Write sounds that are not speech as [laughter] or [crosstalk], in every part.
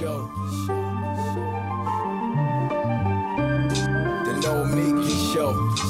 Show. The Nomiki Show.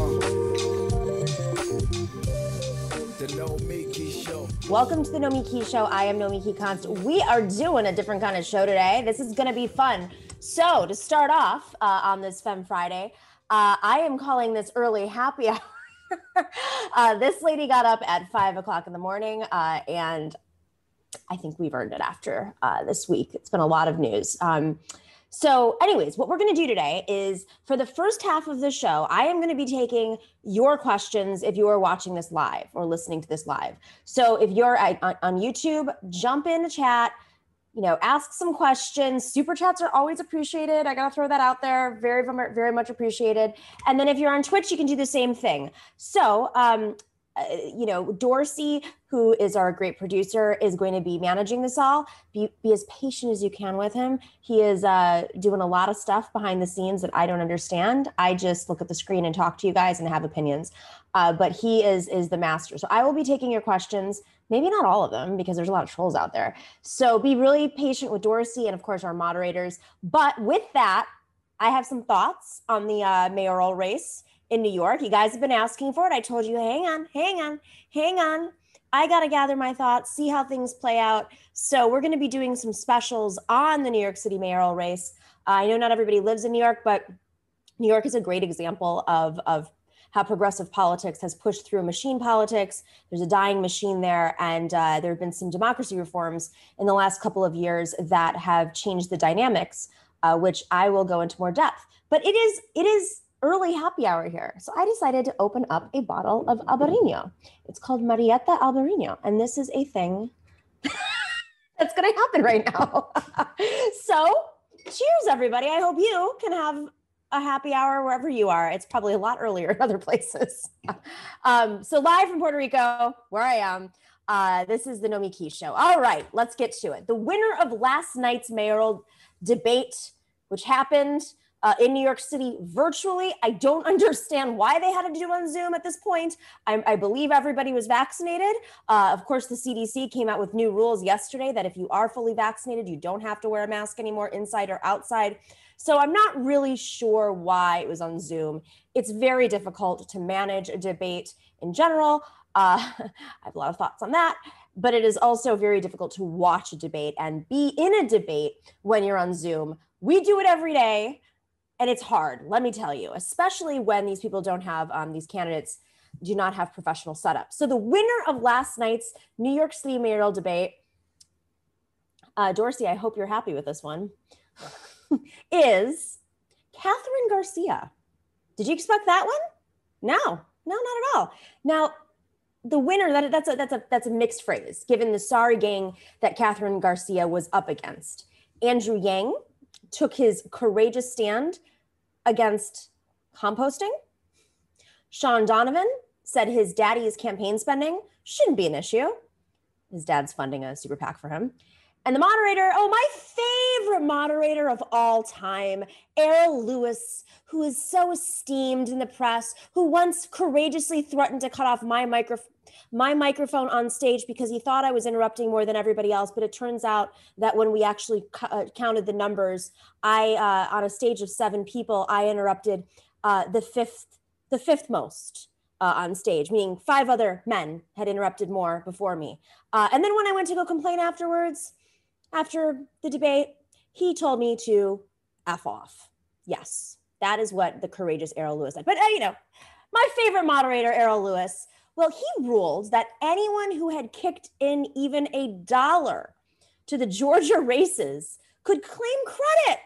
Welcome to the Nomiki Show. I am Nomiki Konst. We are doing a different kind of show today. This is going to be fun. So, to start off uh, on this Fem Friday, uh, I am calling this early happy [laughs] hour. uh, this lady got up at five o'clock in the morning, uh, and I think we've earned it after uh, this week. It's been a lot of news. Um, so, anyways, what we're going to do today is for the first half of the show, I am going to be taking your questions if you are watching this live or listening to this live. So, if you're on, on YouTube, jump in the chat, you know, ask some questions. Super chats are always appreciated. I got to throw that out there. Very, very much appreciated. And then if you're on Twitch, you can do the same thing. So, um, uh, you know, Dorsey, who is our great producer, is going to be managing this all. Be, be as patient as you can with him. He is uh, doing a lot of stuff behind the scenes that I don't understand. I just look at the screen and talk to you guys and have opinions. Uh, but he is is the master. So I will be taking your questions. Maybe not all of them because there's a lot of trolls out there. So be really patient with Dorsey and of course our moderators. But with that, I have some thoughts on the uh, mayoral race in New York. You guys have been asking for it. I told you, hang on, hang on, hang on. I got to gather my thoughts, see how things play out. So, we're going to be doing some specials on the New York City mayoral race. Uh, I know not everybody lives in New York, but New York is a great example of, of how progressive politics has pushed through machine politics. There's a dying machine there, and uh, there have been some democracy reforms in the last couple of years that have changed the dynamics, uh, which I will go into more depth. But it is it is early happy hour here. So I decided to open up a bottle of Albarino. It's called Marieta Albarino, and this is a thing [laughs] that's going to happen right now. [laughs] so cheers, everybody. I hope you can have a happy hour wherever you are. It's probably a lot earlier in other [laughs] places. um, so live from Puerto Rico, where I am. Uh, this is the Nomiki Show. All right, let's get to it. The winner of last night's mayoral debate, which happened uh, in New York City virtually. I don't [laughs] understand why they had to do on Zoom at this point. I, I believe everybody was vaccinated. Uh, of course, the CDC came out with new rules yesterday that if you are fully vaccinated, you don't have to wear a mask anymore inside or outside. So I'm not really sure why it was on Zoom. It's very difficult to manage a debate in general. Uh, [laughs] I have a lot of thoughts on that but it is also very difficult to watch a debate and be in a debate when you're on Zoom. We do it every day and it's hard let me tell you especially when these people don't have um, these candidates do not have professional setups so the winner of last night's new york city mayoral debate uh, dorsey i hope you're happy with this one [laughs] is kathryn garcia. Did you expect that one? No no not at all. Now the winner that, that's a that's a that's a mixed phrase given the sorry gang that kathryn garcia was up against. Andrew yang took his courageous stand against composting. Shaun Donovan said his daddy's campaign spending shouldn't be an issue. His dad's funding a super PAC for him. And the moderator, oh, my favorite moderator of all time, Errol Louis, who is so esteemed in the press, who once courageously threatened to cut off my microphone my microphone on stage because he thought I was interrupting more than everybody else. But it turns out that when we actually uh, counted the numbers, I uh, on a stage of seven people, I interrupted uh, the fifth, the fifth most. Uh, on stage, meaning five other men had interrupted more before me. Uh, and then when I went to go complain afterwards, after the debate, he told me to F off. Yes, that is what the courageous Errol Louis said. But, uh, you know, my favorite moderator, Errol Louis, well, he ruled that anyone who had kicked in even a dollar to the Georgia races could claim credit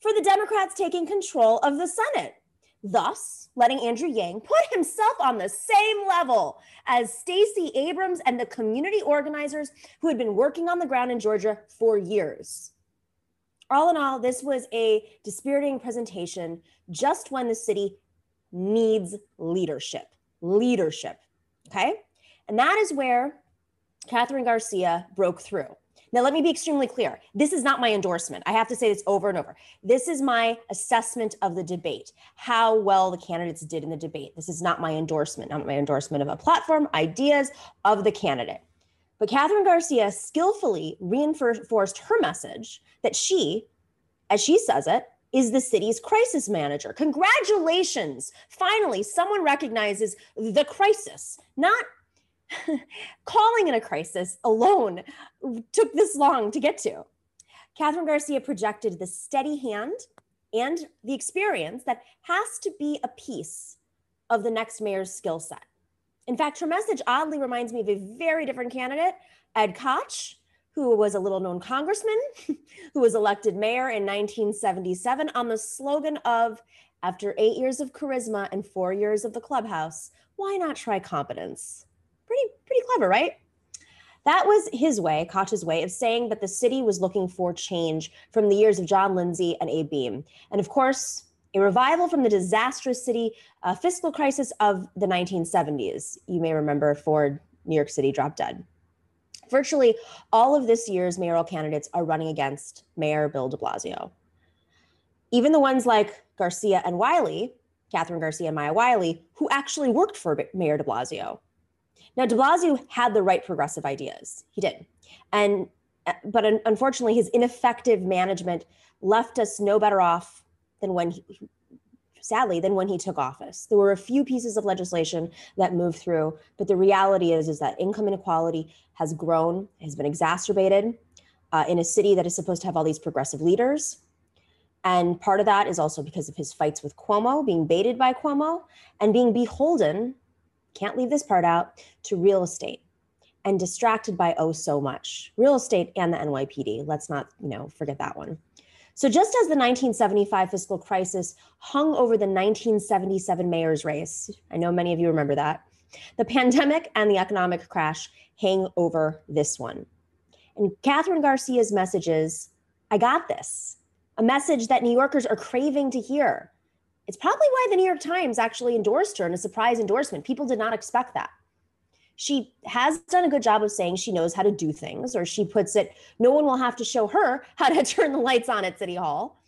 for the Democrats taking control of the Senate, thus letting Andrew Yang put himself on the same level as Stacey Abrams and the community organizers who had been working on the ground in Georgia for years. All in all, this was a dispiriting presentation just when the city needs leadership. Leadership. Okay. And that is where Kathryn Garcia broke through. Now, let me be extremely clear. This is not my endorsement. I have to say this over and over. This is my assessment of the debate, how well the candidates did in the debate. This is not my endorsement, not my endorsement of a platform, ideas of the candidate. But Kathryn Garcia skillfully reinforced her message that she, as she says it, is the city's crisis manager. Congratulations. Finally, someone recognizes the crisis, not [laughs] calling in a crisis alone took this long to get to. Kathryn Garcia projected the steady hand and the experience that has to be a piece of the next mayor's skill set. In fact, her message oddly reminds me of a very different candidate, Ed Koch, who was a little known congressman [laughs] who was elected mayor in 1977 on the slogan of after eight years of charisma and four years of the clubhouse, why not try competence? Pretty, pretty clever, right? That was his way, Koch's way, of saying that the city was looking for change from the years of John Lindsay and Abe Beame. And of course, a revival from the disastrous city uh, fiscal crisis of the 1970s. You may remember Ford, New York City dropped dead. Virtually all of this year's mayoral candidates are running against Mayor Bill de Blasio. Even the ones like Garcia and Wiley, Kathryn Garcia and Maya Wiley, who actually worked for Mayor de Blasio. Now, de Blasio had the right progressive ideas. He did. And uh, but unfortunately, his ineffective management left us no better off than when he, sadly than when he took office. There were a few pieces of legislation that moved through, but the reality is is that income inequality has grown, has been exacerbated uh, in a city that is supposed to have all these progressive leaders. And part of that is also because of his fights with Cuomo, being baited by Cuomo, and being beholden can't leave this part out, to real estate and distracted by oh so much real estate and the NYPD. Let's not, you know, forget that one. So just as the 1975 fiscal crisis hung over the 1977 mayor's race, I know many of you remember that, the pandemic and the economic crash hang over this one. And Kathryn Garcia's message is, I got this, a message that New Yorkers are craving to hear. It's probably why the New York Times actually endorsed her in a surprise endorsement. People did not expect that. She has done a good job of saying she knows how to do things, or she puts it, no one will have to show her how to [laughs] turn the lights on at City Hall.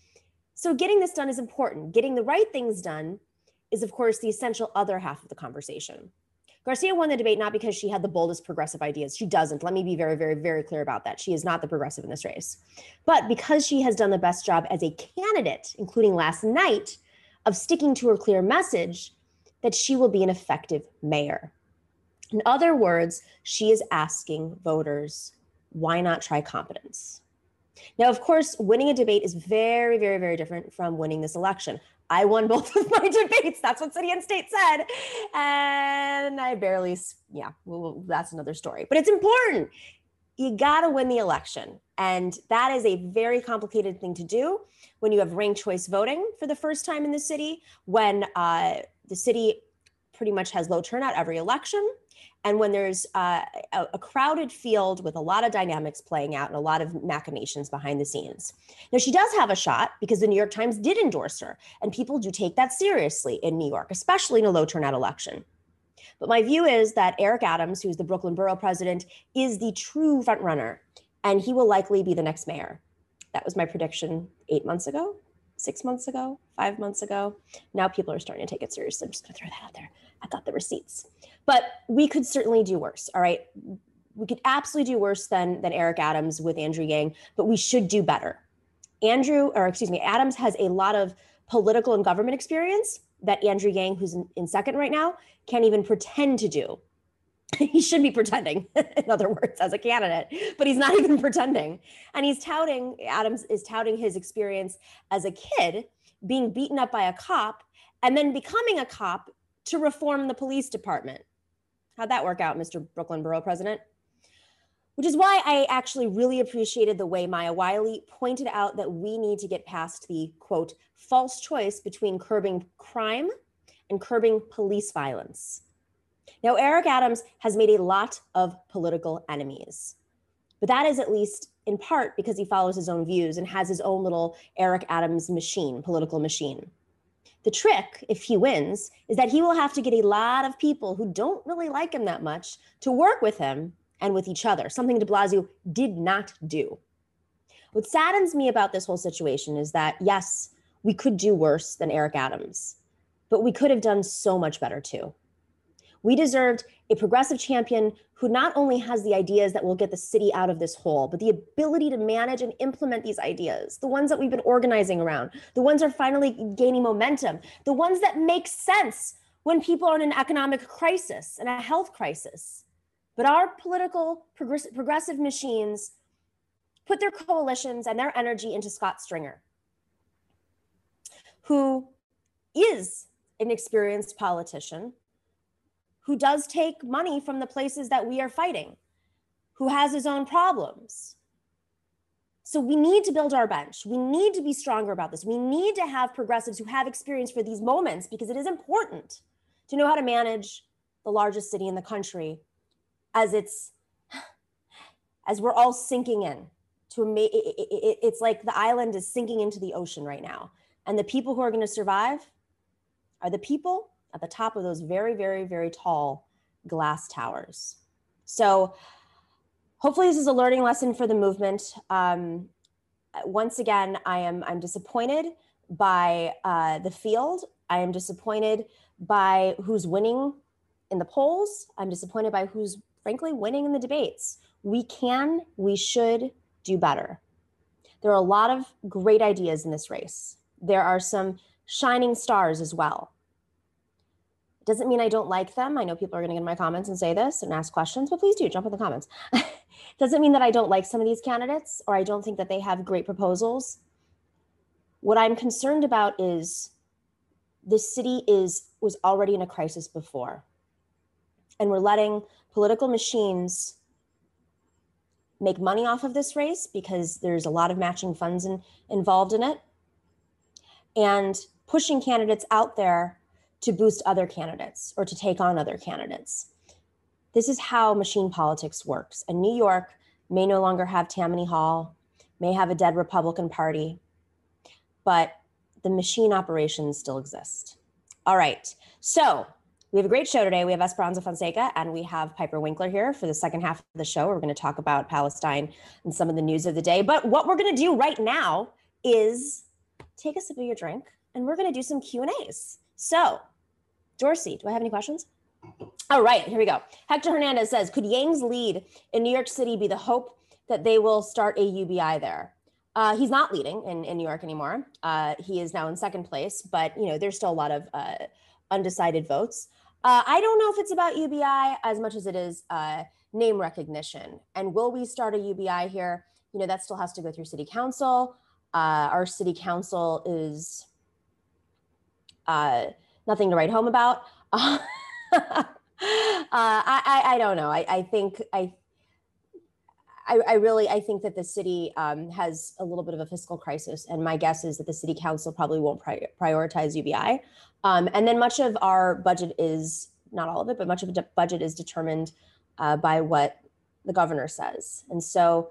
So, getting this done is important. Getting the right things done is, of course, the essential other half of the conversation. Garcia won the debate not because she had the boldest progressive ideas. She doesn't. Let me be very, very, very clear about that. She is not the progressive in this race. But because she has done the best job as a candidate, including last night, of sticking to her clear message that she will be an effective mayor. In other words, she is asking voters, why not try competence? Now, of course, winning a debate is very, very, very different from winning this election. I won both of my [laughs] debates. That's what City and State said. And I barely, yeah, well, that's another story. But it's important. You got to win the election. And that is a very complicated thing to do when you have ranked choice voting for the first time in the city, when uh, the city pretty much has low turnout every election, and when there's uh, a, crowded field with a lot of dynamics playing out and a lot of machinations behind the scenes. Now, she does have a shot because the New York Times did endorse her, and people do take that seriously in New York, especially in a low turnout election. But my view is that Eric Adams, who's the Brooklyn borough president, is the true frontrunner, and he will likely be the next mayor. That was my prediction eight months ago, six months ago, five months ago. Now people are starting to take it seriously. I'm just going to throw that out there. I got the receipts. But we could certainly do worse. All right. We could absolutely do worse than, than Eric Adams with Andrew Yang, but we should do better. Andrew, or excuse me, Adams has a lot of political and government experience that Andrew Yang, who's in, in second right now, can't even pretend to do. [laughs] he should be pretending, [laughs] in other words, as a candidate, but he's not [laughs] even pretending. And he's touting, Adams is touting his experience as a kid being beaten up by a cop and then becoming a cop to reform the police department. How'd that work out, Mr. Brooklyn Borough President? Which is why I actually really appreciated the way Maya Wiley pointed out that we need to get past the quote, false choice between curbing crime and curbing police violence. Now, Eric Adams has made a lot of political enemies, but that is at least in part because he follows his own views and has his own little Eric Adams machine, political machine. The trick, if he wins, is that he will have to get a lot of people who don't really like him that much to work with him and with each other, something de Blasio did not do. What saddens me about this whole situation is that, yes, we could do worse than Eric Adams, but we could have done so much better too. We deserved a progressive champion who not only has the ideas that will get the city out of this hole, but the ability to manage and implement these ideas, the ones that we've been organizing around, the ones that are finally gaining momentum, the ones that make sense when people are in an economic crisis and a health crisis. But our political progressive machines put their coalitions and their energy into Scott Stringer, who is an experienced politician who does take money from the places that we are fighting, who has his own problems. So we need to build our bench. We need to be stronger about this. We need to have progressives who have experience for these moments because it is important to know how to manage the largest city in the country as it's as we're all sinking in to it's like the island is sinking into the ocean right now and the people who are going to survive are the people at the top of those very, very, very tall glass towers. So hopefully this is a learning lesson for the movement. Um, once again, I am I'm disappointed by uh, the field. I am disappointed by who's winning in the polls. I'm disappointed by who's frankly winning in the debates. We can, we should do better. There are a lot of great ideas in this race. There are some shining stars as well. Doesn't mean I don't like them. I know people are going to get in my comments and say this and ask questions, but please do jump in the comments. [laughs] Doesn't mean that I don't like some of these candidates or I don't think that they have great proposals. What I'm concerned about is this city is was already in a crisis before. And we're letting political machines make money off of this race because there's a lot of matching funds in, involved in it and pushing candidates out there to boost other candidates or to take on other candidates. This is how machine politics works. And New York may no longer have Tammany Hall, may have a dead Republican Party, but the machine operations still exist. All right. So we have a great show today. We have Esperanza Fonseca and we have Piper Winkler here for the second half of the show. We're going to talk about Palestine and some of the news of the day. But what we're going to do right now is take a sip of your drink and we're going to do some Q&As. So Dorsey, do I have any questions? All right, here we go. Hector Hernandez says, could Yang's lead in New York City be the hope that they will start a UBI there? Uh, he's not leading in, in New York anymore. Uh, he is now in second place, but you know there's still a lot of uh, undecided votes. Uh, I don't know if it's about UBI as much as it is uh, name recognition. And will we start a UBI here? You know that still has to go through City Council. Uh, our City Council is nothing to write home about. [laughs] uh, I, I, don't know. I, I think I, I, I, really I think that the city um, has a little bit of a fiscal crisis, and my guess is that the city council probably won't pri- prioritize UBI. Um, and then much of our budget is not all of it, but much of the budget is determined uh, by what the governor says. And so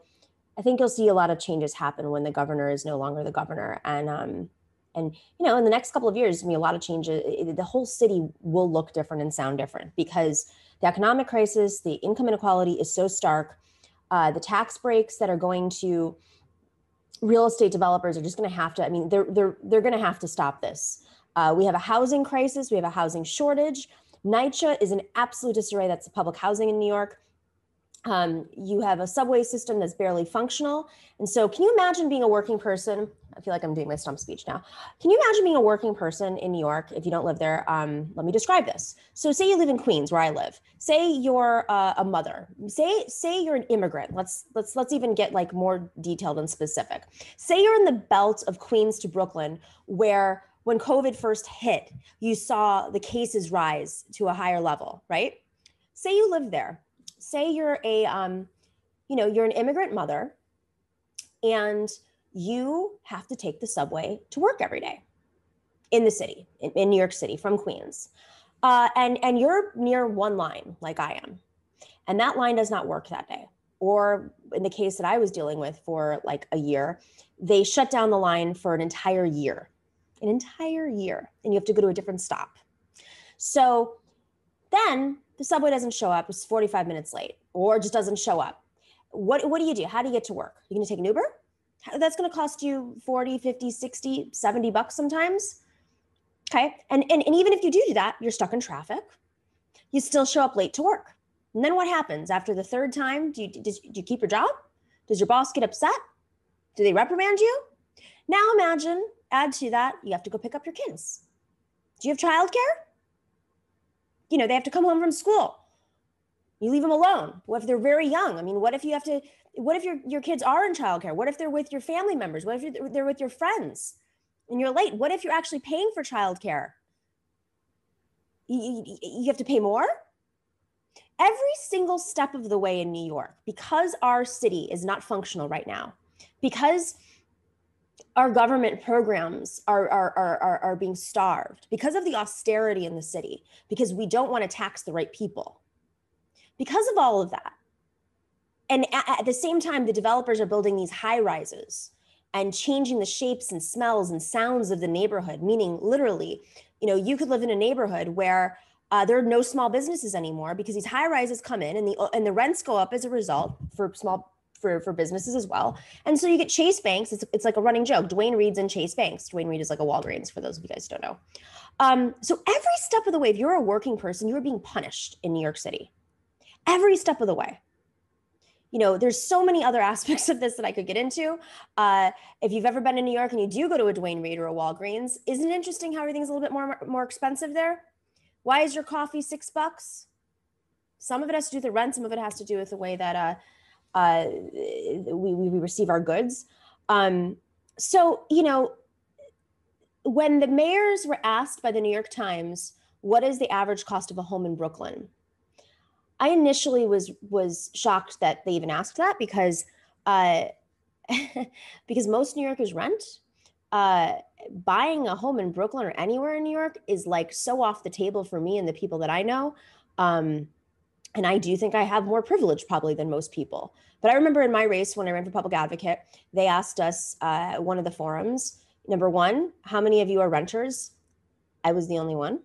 I think you'll see a lot of changes happen when the governor is no longer the governor, and um, and you know in the next couple of years be a lot of changes the whole city will look different and sound different because the economic crisis the income inequality is so stark uh, the tax breaks that are going to real estate developers are just going to have to i mean they're they're they're going to have to stop this uh, we have a housing crisis we have a housing shortage NYCHA is an absolute disarray that's the public housing in new york um, you have a subway system that's barely functional. And so, can you imagine being a working person? I feel like I'm doing my stump speech now. Can you imagine being a working person in New York if you don't live there? Um, let me describe this. So, say you live in Queens, where I live. Say you're uh, a mother. Say say you're an immigrant. Let's let's let's even get like more detailed and specific. Say you're in the belt of Queens to Brooklyn, where when COVID first hit, you saw the cases rise to a higher level, right? Say you live there say you're a um, you know you're an immigrant mother and you have to take the subway to work every day in the city in, in new york city from queens uh, and and you're near one line like i am and that line does not work that day or in the case that I was dealing with for like a year, they shut down the line for an entire year, an entire year, and you have to go to a different stop. So then the subway doesn't show up, it's 45 minutes late, or just doesn't show up. What, what do you do? How do you get to work? You're gonna take an Uber? That's gonna cost you 40, 50, 60, 70 bucks sometimes. Okay. And, and, and even if you do do that, you're stuck in traffic. You still show up late to work. And then what happens after the third time? Do you, do you keep your job? Does your boss get upset? Do they reprimand you? Now imagine, add to that, you have to go pick up your kids. Do you have childcare? You know, they have to come home from school. You leave them alone. What if they're very young? I mean, what if you have to, what if your, your kids are in childcare? What if they're with your family members? What if they're with your friends and you're late? What if you're actually paying for childcare? You, you, you have to pay more? every single step of the way in New York, because our city is not functional right now, because our government programs are, are, are, are, being starved, because of the austerity in the city, because we don't want to tax the right people, because of all of that. And at, the same time, the developers are building these high rises and changing the shapes and smells and sounds of the neighborhood, meaning literally, you know, you could live in a neighborhood where uh, there are no small businesses anymore because these high rises come in and the and the rents go up as a result for small for, for businesses as well. And so you get Chase Banks. It's, it's like a running joke. Duane Reade's in Chase Banks. Duane Reade is like a Walgreens for those of you guys don't know. Um, so every step of the way, if you're a working person, you're being punished in New York City. Every step of the way. You know, there's so many other [laughs] aspects of this that I could get into. Uh, if you've ever been in New York and you do go to a duane reade or a Walgreens, isn't it interesting how everything's a little bit more more expensive there? Why is your coffee six bucks? Some of it has to do with the rent. Some of it has to do with the way that uh, uh, we, we receive our goods. Um, so, you know, when the mayors were asked by the New York Times, what is the average cost of a home in Brooklyn? I initially was was shocked that they even asked that because uh, [laughs] because most New Yorkers rent. Uh, buying a home in Brooklyn or anywhere in New York is like so off the table for me and the people that I know. Um, and I do think I have more privilege probably than most people. But I remember in my race when I ran for public advocate, they asked us uh, one of the forums number one, how many of you are renters? I was the only one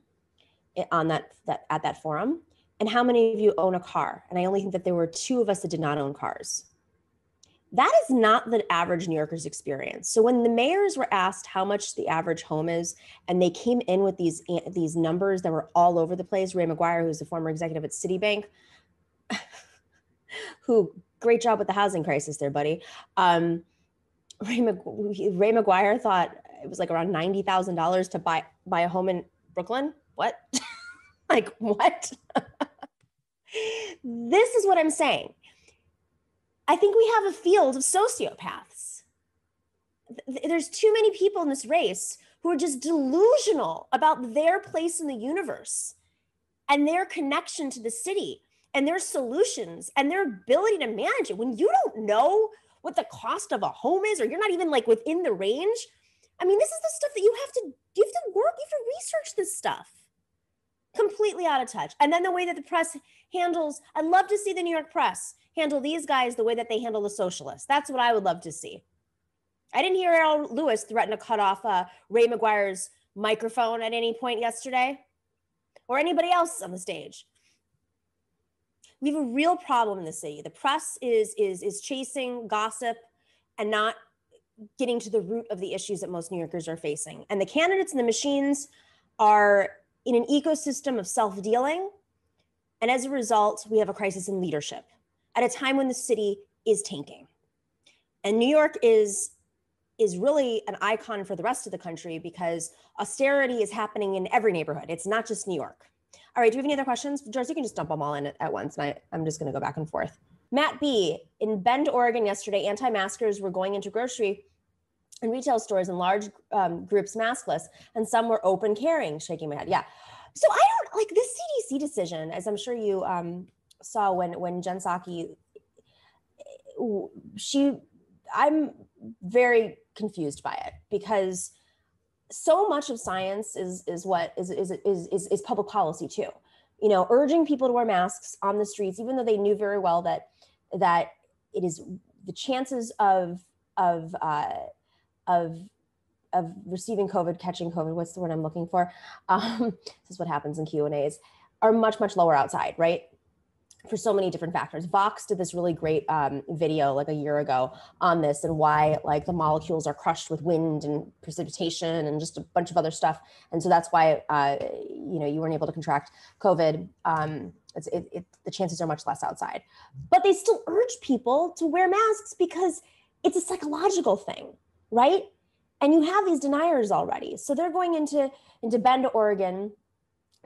eh, on that, that at that forum. And how many of you own a car? And I only think that there were two of us that did not own cars. That is not the average New Yorker's experience. So when the mayors were asked how much the average home is, and they came in with these these numbers that were all over the place, Ray McGuire, who's the former executive at Citibank, [laughs] who great job with the housing crisis there, buddy. Um, Ray, Ray McGuire thought it was like around ninety thousand dollars to buy buy a home in Brooklyn. What? [laughs] like what? [laughs] this is what I'm saying I think we have a field of sociopaths. There's too many people in this race who are just delusional about their place in the universe and their connection to the city and their solutions and their ability to manage it. When you don't know what the cost of a home is, or you're not even like within the range, I mean, this is the stuff that you have to you have to work, you have to research this stuff. Completely out of touch. And then the way that the press handles, I'd love to see the New York press handle these guys the way that they handle the socialists. That's what I would love to see. I didn't hear Errol Louis threaten to cut off uh, Ray McGuire's microphone at any point yesterday or anybody else on the stage. We have a real problem in the city. The press is, is, is chasing gossip and not getting to the root of the issues that most New Yorkers are facing. And the candidates and the machines are in an ecosystem of self dealing. And as a result, we have a crisis in leadership at a time when the city is tanking. And New York is is really an icon for the rest of the country because austerity is happening in every neighborhood. It's not just New York. All right, do we have any other questions? Joyce, you can just dump them all in at, at once, and I, I'm just going to go back and forth. Matt B. In Bend, Oregon, yesterday, anti maskers were going into grocery and retail stores in large um, groups maskless, and some were open carrying, shaking my head. Yeah. So I don't like this CDC decision, as I'm sure you um, saw when when Jen Psaki, she, I'm very confused by it because so much of science is is what is is is is, is public policy too. You know, urging people to wear masks on the streets, even though they knew very well that that it is the chances of of uh, of of receiving COVID, catching COVID. What's the word I'm looking for? Um, [laughs] this is what happens in Q and A's. Are much much lower outside, right? for so many different factors. Vox did this really great um, video like a year ago on this and why like the molecules are crushed with wind and precipitation and just a bunch of other stuff. And so that's why uh, you know you weren't able to contract COVID. Um, it, it, the chances are much less outside, but they still urge people to wear masks because it's a psychological thing, right? And you have these deniers already, so they're going into into Bend, Oregon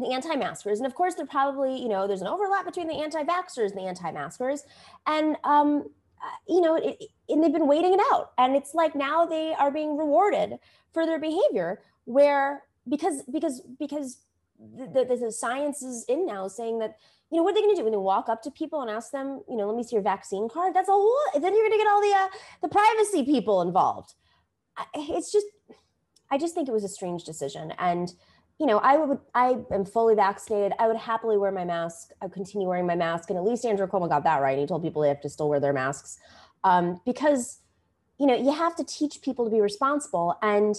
the anti-maskers. And of course they're probably you know there's an overlap between the anti-vaxxers and the anti-maskers. And um uh, you know it, and they've been waiting it out. And it's like now they are being rewarded for their behavior where because because because the, the, the science is in now saying that you know what are they going to do? When they walk up to people and ask them you know let me see your vaccine card that's a whole then you're going to get all the uh, the privacy people involved it's just i just think it was a strange decision and you know, I would, I am fully vaccinated. I would happily wear my mask. I would continue wearing my mask. And at least Andrew Cuomo got that right. He told people they have to still wear their masks um, because, you know, you have to teach people to be responsible. And,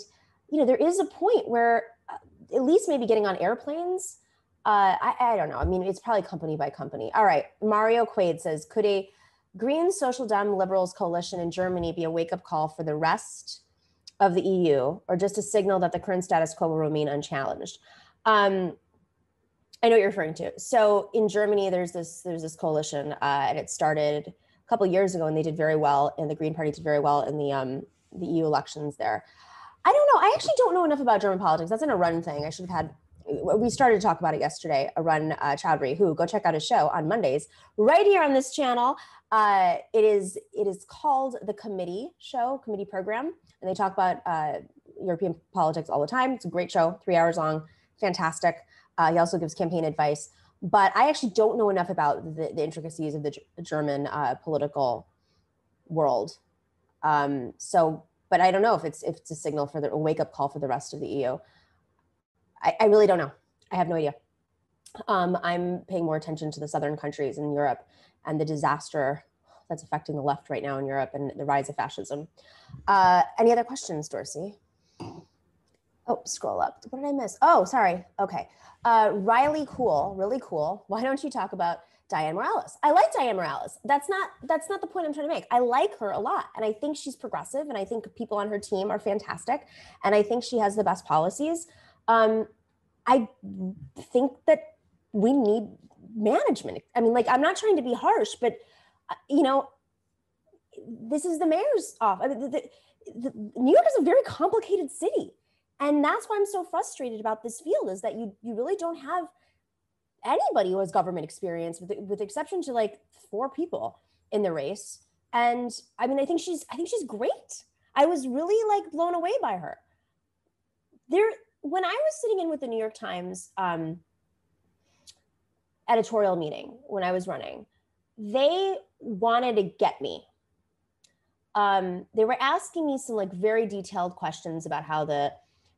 you know, there is a point where uh, at least maybe getting on airplanes, uh, I, I don't know. I mean, it's probably company by company. All right. Mario Quaid says, could a Green Social Dem Liberals coalition in Germany be a wake up call for the rest of the EU or just a signal that the current status quo will remain unchallenged. Um, I know what you're referring to. So in Germany, there's this there's this coalition, uh, and it started a couple years ago, and they did very well, and the Green Party did very well in the um, the EU elections there. I don't know. I actually don't know enough about German politics. That's in a run thing. I should have had. We started to talk about it yesterday. Arun uh, Chaudhary, who go check out his show on Mondays right here on this channel. Uh, it is it is called the Committee Show, Committee Program and they talk about uh, European politics all the time. It's a great show, three hours long, fantastic. Uh, he also gives campaign advice, but I actually don't know enough about the, the intricacies of the G- German uh, political world. Um, so, but I don't know if it's if it's a signal for the a wake up call for the rest of the EU. I, I really don't know. I have no idea. Um, I'm paying more attention to the southern countries in Europe and the disaster that's affecting the left right now in Europe and the rise of fascism. Uh, any other questions, Dorsey? Oh, scroll up. What did I miss? Oh, sorry. Okay. Uh, Riley Cool, really cool. [laughs] Why don't you talk about Dianne Morales? I like Dianne Morales. That's not that's not the point I'm trying to make. I like her a lot, and I think she's progressive, and I think people on her team are fantastic, and I think she has the best policies. Um, I think that we need management. I mean, like I'm not trying to be harsh, but you know, this is the mayor's office. The, the, the, New York is a very complicated city. And that's why I'm so frustrated about this field is that you you really don't have anybody who has government experience with with exception to like four people in the race. And I mean, I think she's I think she's great. I was really like blown away by her. There, when I was sitting in with the New York Times um, editorial meeting when I was running, they wanted to get me. Um, they were asking me some like very detailed questions about how the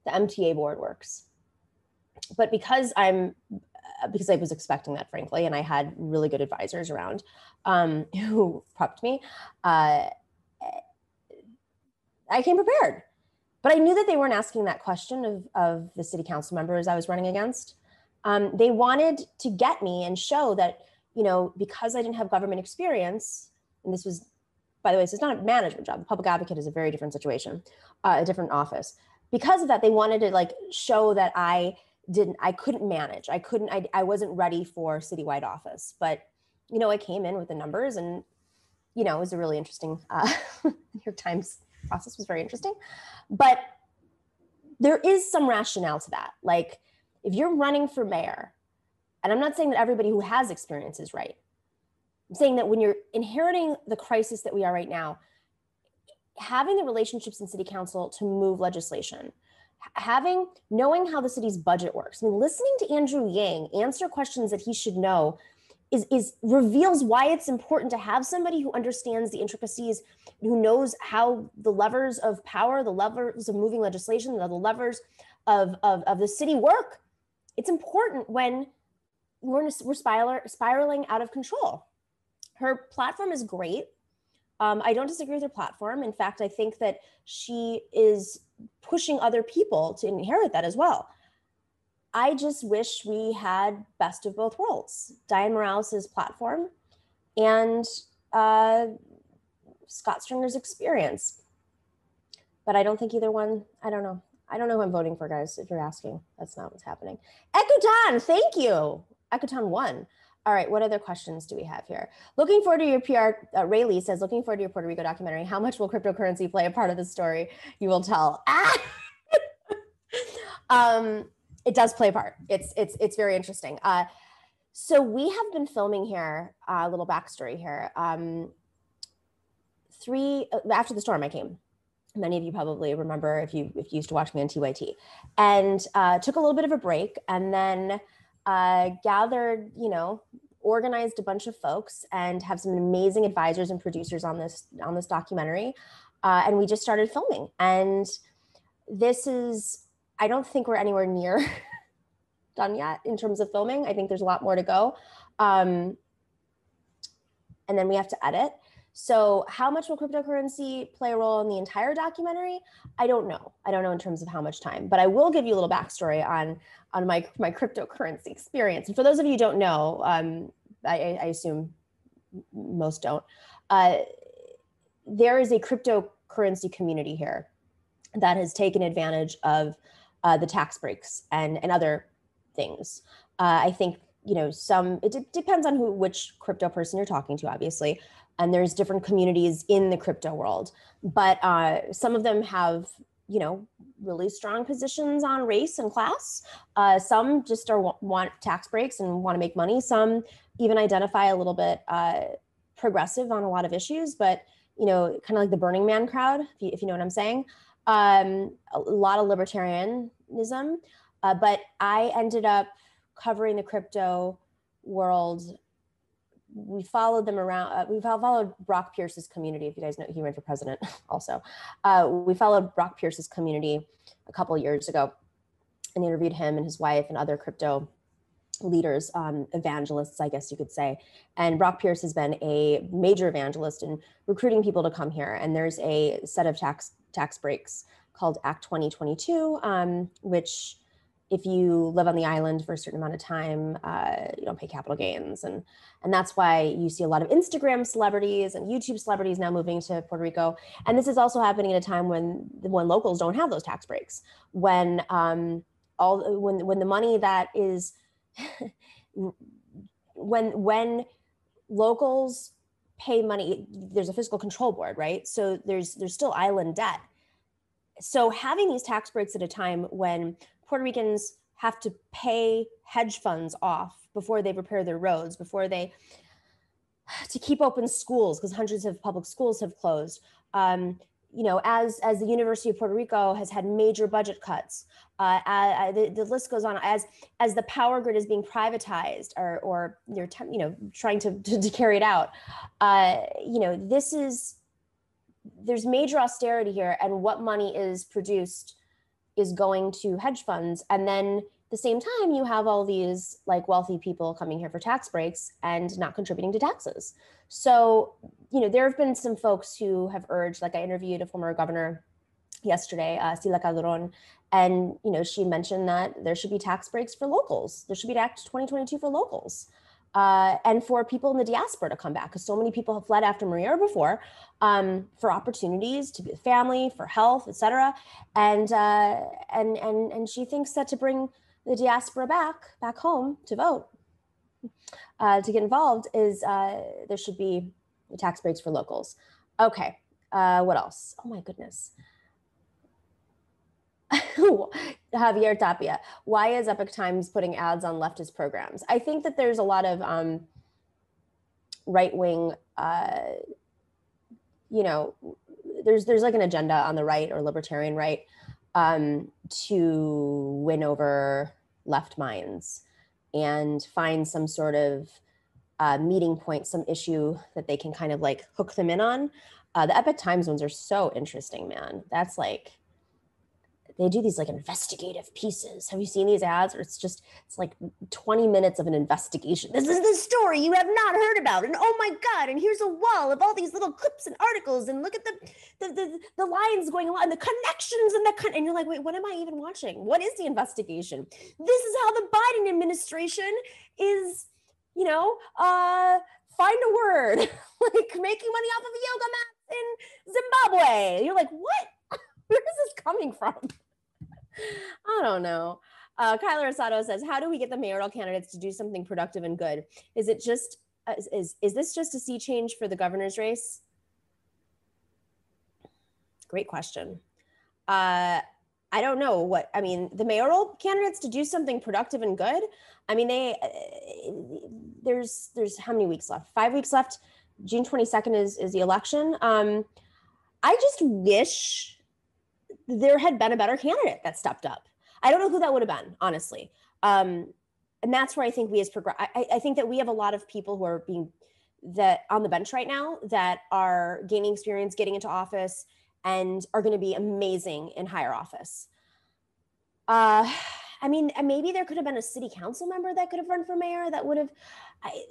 the MTA board works. But because I'm uh, because I was expecting that, frankly, and I had really good advisors around um, [laughs] who prepped me, uh, I came prepared. But I knew that they weren't asking that question of, of the city council members I was running against. Um, they wanted to get me and show that you know, because I didn't have government experience, and this was, by the way, this is not a management job. The public advocate is a very different situation, uh, a different office. Because of that, they wanted to like show that I didn't, I couldn't manage. I couldn't, I, I wasn't ready for citywide office. But, you know, I came in with the numbers and, you know, it was a really interesting, uh, [laughs] New York Times process was very interesting. But there is some rationale to that. Like, if you're running for mayor and I'm not saying that everybody who has experience is right. I'm saying that when you're inheriting the crisis that we are right now, having the relationships in city council to move legislation, having knowing how the city's budget works. I mean, listening to Andrew Yang answer questions that he should know is, is reveals why it's important to have somebody who understands the intricacies, who knows how the levers of power, the levers of moving legislation, the levers of, of, of the city work. It's important when we're, we're spiraling out of control. Her platform is great. Um, I don't disagree with her platform. In fact, I think that she is pushing other people to inherit that as well. I just wish we had best of both worlds Dianne Morales' platform and uh, Scott Stringer's experience. But I don't think either one, I don't know. I don't know who I'm voting for, guys, if you're asking. That's not what's happening. Ekutan, thank you. Ekutan won. All right, what other questions do we have here? Looking forward to your PR, uh, Rayleigh says, looking forward to your Puerto Rico documentary. How much will cryptocurrency play a part of the story? You will tell. Ah! [laughs] um, it does play a part. It's it's it's very interesting. Uh, so we have been filming here. A uh, little backstory here. Um, three uh, after the storm, I came. Many of you probably remember if you if you used to watch me on TYT, and uh, took a little bit of a break, and then uh, gathered, you know, organized a bunch of folks, and have some amazing advisors and producers on this on this documentary, uh, and we just started filming. And this is I don't think we're anywhere near [laughs] done yet in terms of filming. I think there's a lot more to go. Um, and then we have to edit. So, how much will cryptocurrency play a role in the entire documentary? I don't know. I don't know in terms of how much time, but I will give you a little backstory on on my my cryptocurrency experience. And for those of you who don't know, um, I, I, assume most don't. Uh, there is a cryptocurrency community here that has taken advantage of uh, the tax breaks and and other things. Uh, I think you know some. It d- depends on who which crypto person you're talking to, obviously, and there's different communities in the crypto world. But uh, some of them have you know really strong positions on race and class. Uh, some just are want tax breaks and want to make money. Some even identify a little bit uh, progressive on a lot of issues, but you know, kind of like the Burning Man crowd, if you, if you know what I'm saying um, a lot of libertarianism, uh, but I ended up covering the crypto world. We followed them around. Uh, we followed Brock Pierce's community. If you guys know, he ran for president [laughs] also. Uh, we followed Brock Pierce's community a couple years ago and interviewed him and his wife and other crypto leaders, um, evangelists, I guess you could say. And Brock Pierce has been a major evangelist in recruiting people to come here. And there's a set of tax tax breaks called Act 2022, um, which if you live on the island for a certain amount of time, uh, you don't pay capital gains, and and that's why you see a lot of Instagram celebrities and YouTube celebrities now moving to Puerto Rico. And this is also happening at a time when when locals don't have those tax breaks, when um, all when when the money that is [laughs] when when locals pay money there's a fiscal control board right? So there's there's still island debt. So having these tax breaks at a time when puerto ricans have to pay hedge funds off before they repair their roads before they to keep open schools because hundreds of public schools have closed um, you know, as as the University of Puerto Rico has had major budget cuts, uh, uh, the, the list goes on. As as the power grid is being privatized, or or you're you know trying to to, to carry it out, uh, you know, this is there's major austerity here, and what money is produced is going to hedge funds, and then the same time you have all these like wealthy people coming here for tax breaks and not contributing to taxes. So you know there have been some folks who have urged like i interviewed a former governor yesterday uh, Sila Calderon, and you know she mentioned that there should be tax breaks for locals. There should be act 2022 for locals uh, and for people in the diaspora to come back because so many people have fled after Maria or before um, for opportunities to be with family, for health, etc. And uh, and and and she thinks that to bring the diaspora back back home to vote uh, to get involved is uh, there should be tax breaks for locals. Okay, uh, what else? Oh my goodness. [laughs] Javier Tapia, why is Epoch Times putting ads on leftist programs? I think that there's a lot of um, right wing, uh, you know, there's there's like an agenda on the right or libertarian right um, to win over left minds and find some sort of uh, meeting point, some issue that they can kind of like hook them in on. Uh, the Epoch Times ones are so interesting, man. That's like, they do these like investigative pieces. Have you seen these ads? Or it's just it's like 20 minutes of an investigation. This is the story you have not heard about. And oh my God, and here's a wall of all these little clips and articles. And look at the the the, the lines going along and the connections and the con- and you're like, wait, what am I even watching? What is the investigation? This is how the Biden administration is, you know, uh find a word, [laughs] like making money off of yoga mats in Zimbabwe. You're like, what? [laughs] Where is this coming from? I don't know. Uh, Kyler Asado says, "How do we get the mayoral candidates to do something productive and good? Is it just uh, is is this just a sea change for the governor's race?" Great question. Uh, I don't know what I mean. The mayoral candidates to do something productive and good. I mean, they uh, there's there's how many weeks left? Five weeks left. June 22nd is is the election. Um, I just wish there had been a better candidate that stepped up. I don't know who that would have been, honestly. Um, and that's where I think we as progress. I, I think that we have a lot of people who are being that on the bench right now that are gaining experience, getting into office, and are going to be amazing in higher office. Uh, I mean, maybe there could have been a city council member that could have run for mayor that would have. I,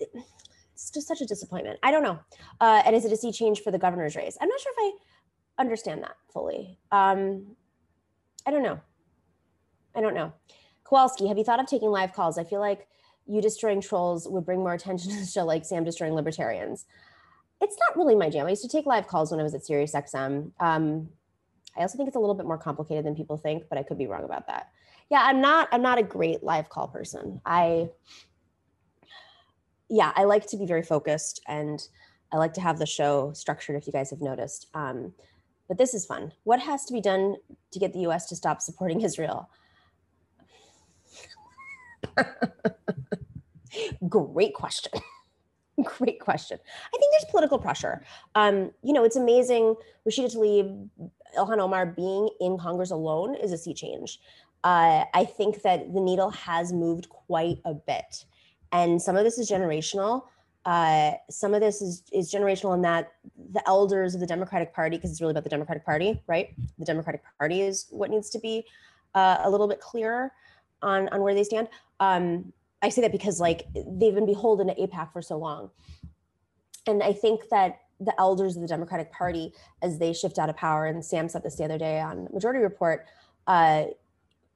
it's just such a disappointment. I don't know. Uh, and is it a sea change for the governor's race? I'm not sure if I understand that fully. Um, I don't know. I don't know. Kowalski, have you thought of taking live calls? I feel like you destroying trolls would bring more attention [laughs] to the show like Sam destroying libertarians. It's not really my jam. I used to take live calls when I was at SiriusXM. Um, I also think it's a little bit more complicated than people think, but I could be wrong about that. Yeah, I'm not. I'm not a great live call person. I, yeah, I like to be very focused and I like to have the show structured. If you guys have noticed, um, but this is fun. What has to be done to get the US to stop supporting [laughs] Israel? Great question. [laughs] Great question. I think there's political pressure. Um, you know, it's amazing. Rashida Tlaib, Ilhan Omar being in Congress alone is a sea change. Uh, I think that the needle has moved quite a bit. And some of this is generational. Uh, some of this is is generational in that the elders of the Democratic Party, because it's really about the Democratic Party, right? The Democratic Party is what needs to be uh, a little bit clearer on on where they stand. Um, I say that because like they've been beholden to AIPAC for so long, and I think that the elders of the Democratic Party, as they shift out of power, and Sam said this the other day on Majority Report, uh,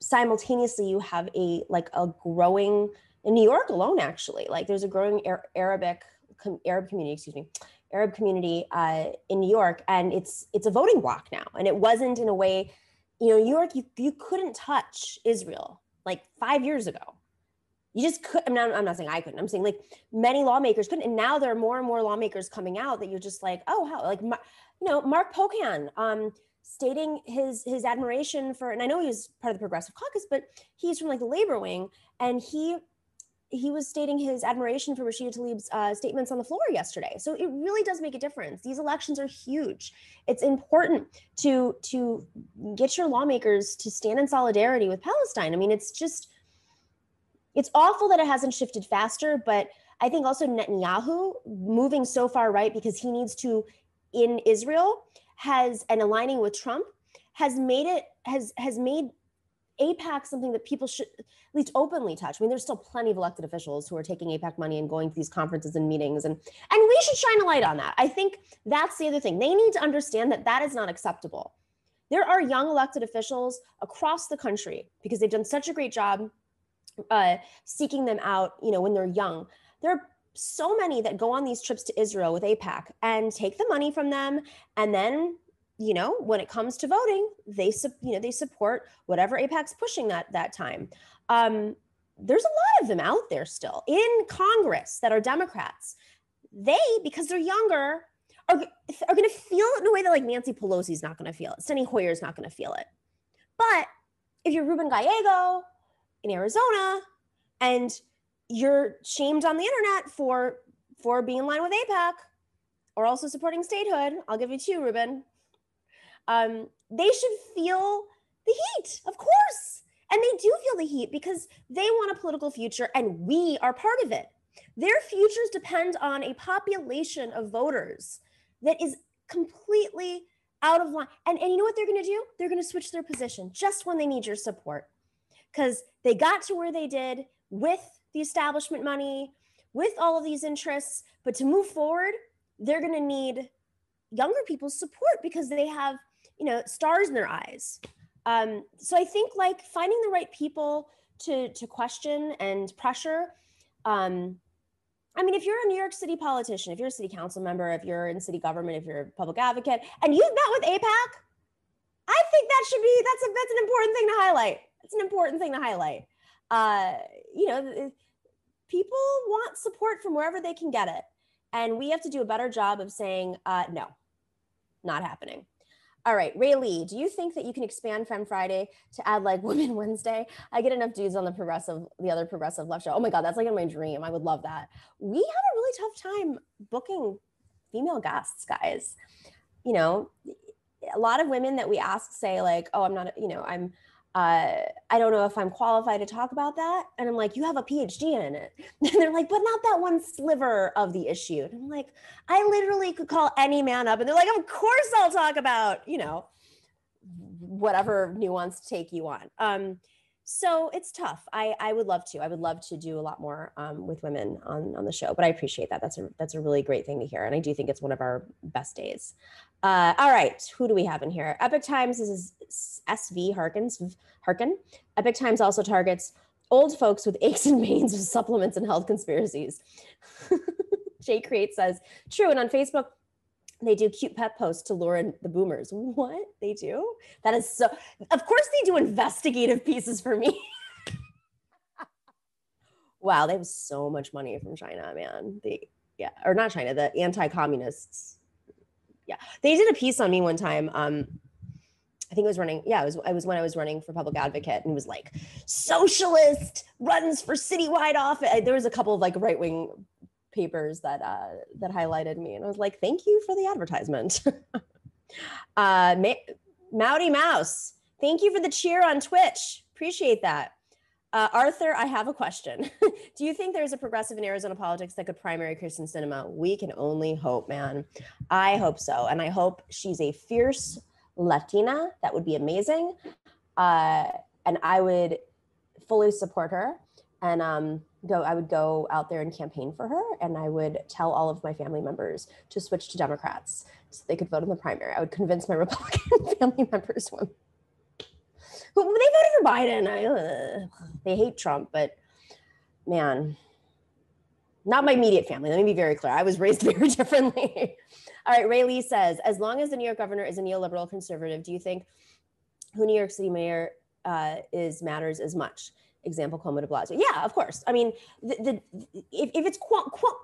simultaneously you have a like a growing in New York alone, actually, like there's a growing Arabic Arab community, excuse me, Arab community uh, in New York, and it's it's a voting block now. And it wasn't in a way, you know, New York, you you couldn't touch Israel like five years ago. You just could. I'm not, I'm not saying I couldn't. I'm saying like many lawmakers couldn't, and now there are more and more lawmakers coming out that you're just like, oh, how like, you know, Mark Pocan. Um, stating his his admiration for and i know he was part of the progressive caucus but he's from like the labor wing and he he was stating his admiration for Rashida Tlaib's uh, statements on the floor yesterday. So it really does make a difference. These elections are huge. It's important to to get your lawmakers to stand in solidarity with Palestine. I mean, it's just it's awful that it hasn't shifted faster, but I think also Netanyahu moving so far right because he needs to in Israel has and aligning with Trump has made it has has made AIPAC something that people should at least openly touch. I mean, there's still plenty of elected officials who are taking AIPAC money and going to these conferences and meetings, and and we should shine a light on that. I think that's the other thing. They need to understand that that is not acceptable. There are young elected officials across the country because they've done such a great job uh, seeking them out. You know, when they're young, there are so many that go on these trips to Israel with AIPAC and take the money from them and then you know, when it comes to voting, they you know they support whatever AIPAC's pushing that that time. Um, there's a lot of them out there still in Congress that are Democrats. They, because they're younger, are, are going to feel it in a way that like Nancy Pelosi's not going to feel it. Steny Hoyer's not going to feel it. But if you're Ruben Gallego in Arizona and you're shamed on the internet for for being in line with AIPAC or also supporting statehood, I'll give you two, Ruben um, they should feel the heat, of course. And they do feel the heat because they want a political future and we are part of it. Their futures depend on a population of voters that is completely out of line. And, and you know what they're going to do? They're going to switch their position just when they need your support. Because they got to where they did with the establishment money, with all of these interests. But to move forward, they're going to need younger people's support because they have, you know, stars in their eyes. Um, so I think like finding the right people to to question and pressure. Um, I mean, if you're a New York City politician, if you're a city council member, if you're in city government, if you're a public advocate, and you've met with AIPAC, I think that should be that's a that's an important thing to highlight. It's an important thing to highlight. Uh, you know, people want support from wherever they can get it, and we have to do a better job of saying uh, no, not happening. All right, Ray Lee, do you think that you can expand Fem Friday to add like [laughs] Women Wednesday? I get enough dudes on the progressive, the other progressive left show. Oh my God, that's like in my dream. I would love that. We have a really tough time booking female guests, guys. You know, a lot of women that we ask say like, oh, I'm not, you know, I'm uh, I don't know if I'm qualified to talk about that. And I'm like, you have a PhD in it. [laughs] And they're like, but not that one sliver of the issue. And I'm like, I literally could call any man up and they're like, of course I'll talk about, you know, whatever nuanced take you want. Um, so it's tough. I, I would love to. I would love to do a lot more um, with women on, on the show, but I appreciate that. That's a that's a really great thing to hear, and I do think it's one of our best days. Uh, all right, who do we have in here? Epoch Times is SV Harkins Harkin. Epoch Times also targets old folks with aches and pains with supplements and health conspiracies. [laughs] Jay Create says true, and on Facebook they do cute pet posts to lure in the boomers. What they do? That is so. Of course, they do investigative pieces for me. [laughs] wow, they have so much money from China, man. They, yeah, or not China, the anti-communists. Yeah, they did a piece on me one time. Um, I think it was running. Yeah, it was. I was when I was running for public advocate, and it was like socialist runs for citywide office. There was a couple of like right wing papers that uh, that highlighted me, and I was like, "Thank you for the advertisement." [laughs] uh, Ma- Mouse, thank you for the cheer on Twitch. Appreciate that. Uh, Arthur, I have a question. [laughs] Do you think there's a progressive in Arizona politics that could primary Kyrsten Sinema? We can only hope, man. I hope so, and I hope she's a fierce Latina. That would be amazing, uh, and I would fully support her. And um, go i would go out there and campaign for her and i would tell all of my family members to switch to democrats so they could vote in the primary i would convince my [laughs] republican family members they voted for biden I, uh, they hate trump but man not my immediate family let me be very clear i was [laughs] raised very differently all right ray lee says as long as the new york governor is a neoliberal conservative do you think who new york city mayor uh, is matters as much example Cuomo de Blasio. Yeah, of course. I mean, the, the if, if it's Cuomo,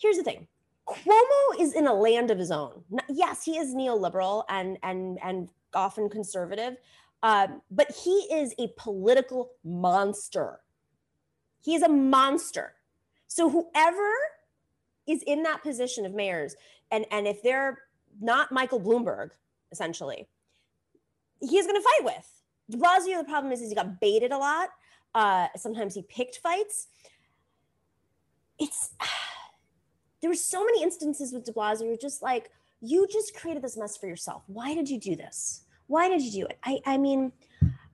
here's the thing. Cuomo is in a land of his own. Yes, he is neoliberal and and and often conservative, um, but he is a political monster. He is a monster. So whoever is in that position of mayors, and and if they're not Michael Bloomberg, essentially, he's going to fight with. De Blasio, the problem is, is he got baited a lot. Uh, sometimes he picked fights. It's [sighs] there were so many instances with De Blasio, just like you just created this mess for yourself. Why did you do this? Why did you do it? I, I mean,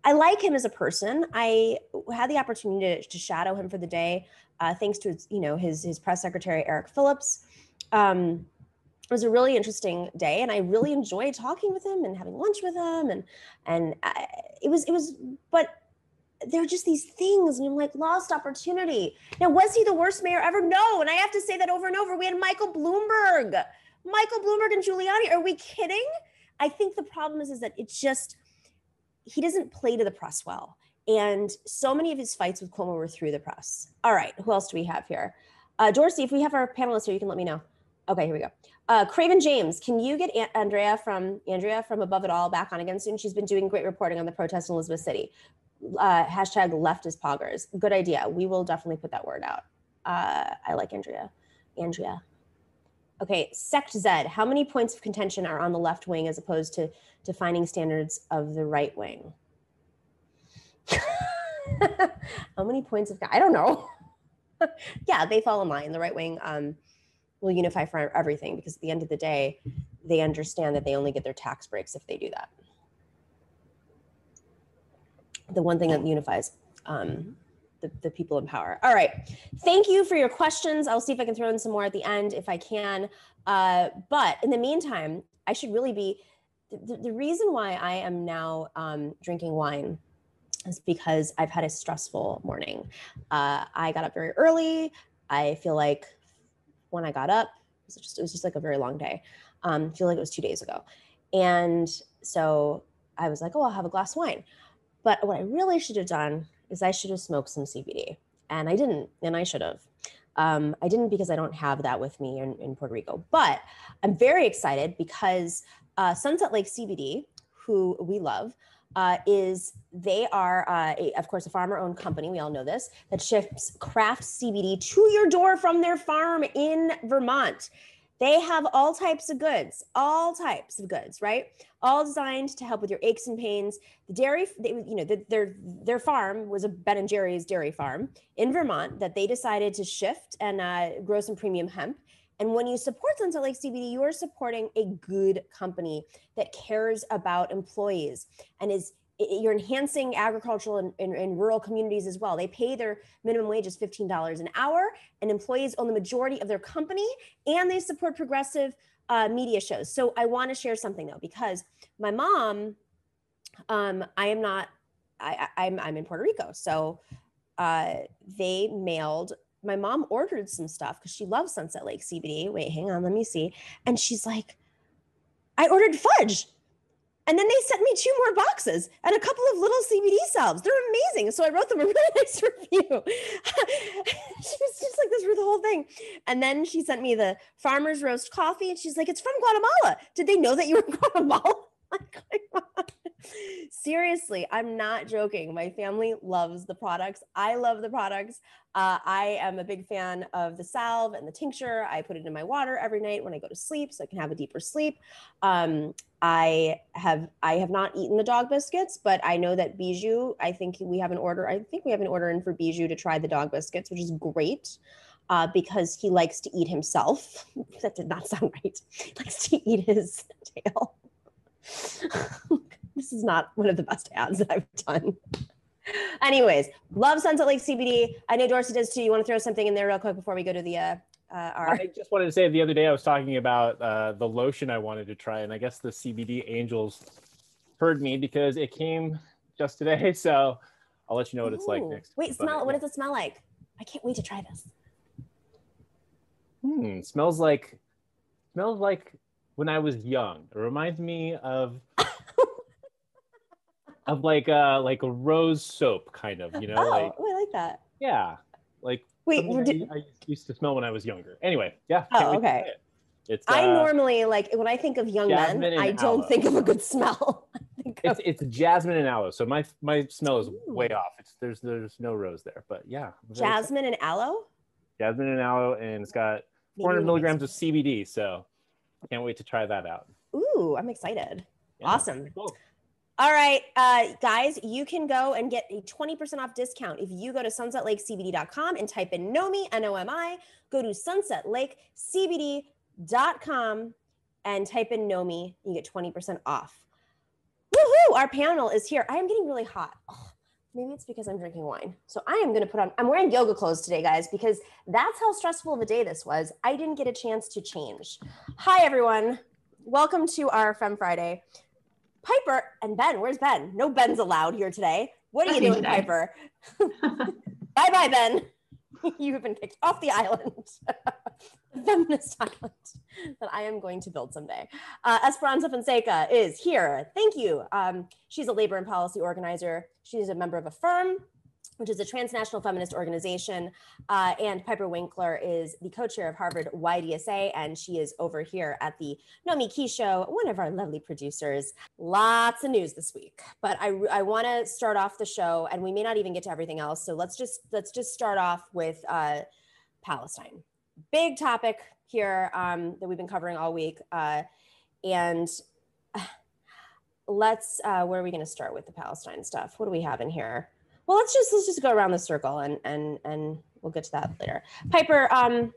I like him as a person. I had the opportunity to, to shadow him for the day, uh, thanks to his, you know his his press secretary Eric Phillips. Um, it was a really interesting day and i really enjoyed talking with him and having lunch with him and and I, it was it was but there are just these things and i'm like lost opportunity now was he the worst mayor ever no and i have to say that over and over we had michael bloomberg michael bloomberg and giuliani are we kidding i think the problem is is that it's just he doesn't play to the press well and so many of his fights with cuomo were through the press all right who else do we have here uh, dorsey if we have our panelists here you can let me know okay here we go uh, Craven James, can you get Andrea from Andrea from Above It All back on again soon? She's been doing great reporting on the protest in Elizabeth City. Uh, hashtag leftist poggers. Good idea. We will definitely put that word out. Uh, I like Andrea. Andrea. Okay, Sect Z. How many points of contention are on the left wing as opposed to defining standards of the right wing? [laughs] How many points of I don't know. [laughs] yeah, they fall in line. The right wing. Um, will unify for everything because at the end of the day they understand that they only get their tax breaks if they do that. The one thing that unifies um, the, the people in power. All right. Thank you for your questions. I'll see if I can throw in some more at the end if I can. Uh, but in the meantime, I should really be the, the reason why I am now um, drinking wine is because I've had a stressful morning. Uh, I got up very early. I feel like when I got up, it was just, it was just like a very long day. Um, I feel like it was two days ago. And so I was like, oh, I'll have a glass of wine. But what I really should have done is I should have smoked some CBD. And I didn't, and I should have. Um, I didn't because I don't have that with me in, in Puerto Rico. But I'm very excited because uh, Sunset Lake CBD, who we love, uh, is they are, uh, a, of course, a farmer owned company. We all know this that ships craft CBD to your door from their farm in Vermont. They have all types of goods, all types of goods, right? All designed to help with your aches and pains. The dairy, they, you know, the, their their farm was a Ben and Jerry's dairy farm in Vermont that they decided to shift and uh, grow some premium hemp. And when you support Sunset Lake CBD, you are supporting a good company that cares about employees and is you're enhancing agricultural and, and, and, rural communities as well. They pay their minimum wage is $15 an hour, and employees own the majority of their company, and they support progressive uh, media shows. So I want to share something though, because my mom, um, I am not, I, I'm, I'm in Puerto Rico. So uh, they mailed, my mom ordered some stuff because she loves Sunset Lake CBD. Wait, hang on, let me see. And she's like, I ordered fudge. And then they sent me two more boxes and a couple of little CBD salves. They're amazing. So I wrote them a [laughs] really nice review. [laughs] she was just like this for the whole thing. And then she sent me the farmer's roast coffee. And she's like, it's from Guatemala. Did they know that you were in [laughs] Guatemala? Seriously, I'm not joking. My family loves the products. I love the products. Uh, I am a big fan of the salve and the tincture. I put it in my water every night when I go to sleep so I can have a deeper sleep. Um, I have I have not eaten the dog biscuits, but I know that Bijou. I think we have an order. I think we have an order in for Bijou to try the dog biscuits, which is great. Uh, because he likes to eat himself. [laughs] that did not sound right. [laughs] He likes to eat his [laughs] tail. This is not one of the best ads that I've done. Anyways, love Sunset Lake CBD. I know Dorsey does too. You want to throw something in there real quick before we go to the uh, uh, our... I just wanted to say the other day I was talking about uh, the lotion I wanted to try, and I guess the CBD Angels heard me because it came just today. [laughs] So I'll let you know what it's like next. Wait, smell. But, what does it smell like? I can't wait to try this. Hmm, smells like smells like when I was young. It reminds me of of like uh like a rose soap kind of, you know, oh, like oh, I like that. Yeah. Like wait, did... I, I, used to smell when I was younger. Anyway, yeah. Oh, okay. It. It's uh, I normally like when I think of young men, I don't aloe. think of a good smell. [laughs] it's it's jasmine and aloe. So my my smell is Ooh. way off. It's there's there's no rose there, but yeah. Jasmine and aloe. Jasmine and aloe, and it's got 400 milligrams of CBD. So can't wait to try that out. Ooh, I'm excited. Yeah, awesome. Cool. All right, uh, guys, you can go and get a 20% off discount if you go to sunsetlakecbd.com and type in NOMI, N O M I. Go to sunsetlakecbd.com and type in NOMI. You get 20% off. Woohoo! Our panel is here. I am getting really hot. Oh, maybe it's because I'm drinking wine. So I am going to put on, I'm wearing yoga clothes today, guys, because that's how stressful of a day this was. I didn't get a chance to change. Hi, everyone. Welcome to our Fem Friday. Piper and Ben, where's Ben? No Ben's allowed here today. What are you doing, today. Piper? [laughs] bye bye, Ben. [laughs] you have been kicked off the island, [laughs] the feminist island that I am going to build someday. Uh, Esperanza Fonseca is here. Thank you. Um, she's a labor and policy organizer. She's a member of AF3IRM which is a transnational feminist organization. Uh, and Piper Winkler is the co-chair of Harvard YDSA, and she is over here at the Nomiki Show, one of our lovely producers. Lots of news this week, but I, I want to start off the show, and we may not even get to everything else. So let's just let's just start off with uh, Palestine. Big topic here um, that we've been covering all week, uh, and let's uh, where are we going to start with the Palestine stuff? What do we have in here? Well let's just let's just go around the circle and and and we'll get to that later piper um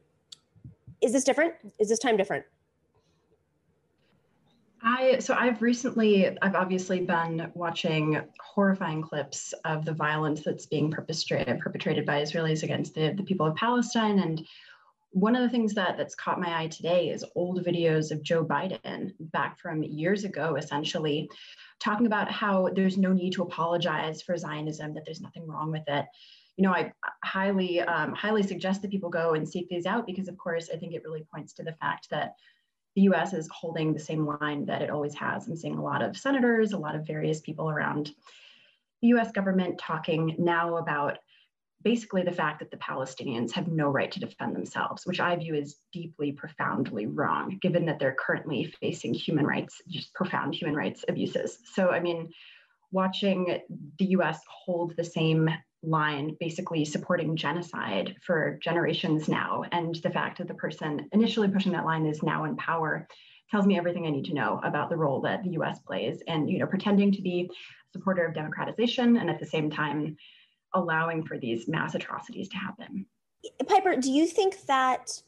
is this different is this time different I so I've recently I've obviously been watching horrifying clips of the violence that's being perpetrated perpetrated by Israelis against the, the people of Palestine. And one of the things that that's caught my eye today is old videos of Joe Biden back from years ago, essentially, talking about how there's no need to apologize for Zionism, that there's nothing wrong with it. You know, I highly, um, highly suggest that people go and seek these out because, of course, I think it really points to the fact that the US is holding the same line that it always has. I'm seeing a lot of senators, a lot of various people around the US government talking now about basically the fact that the Palestinians have no right to defend themselves, which I view as deeply, profoundly wrong, given that they're currently facing human rights, just profound human rights abuses. So, I mean, watching the US hold the same line, basically supporting genocide for generations now, and the fact that the person initially pushing that line is now in power tells me everything I need to know about the role that the US plays and you know pretending to be a supporter of democratization and at the same time allowing for these mass atrocities to happen. Piper, do you think that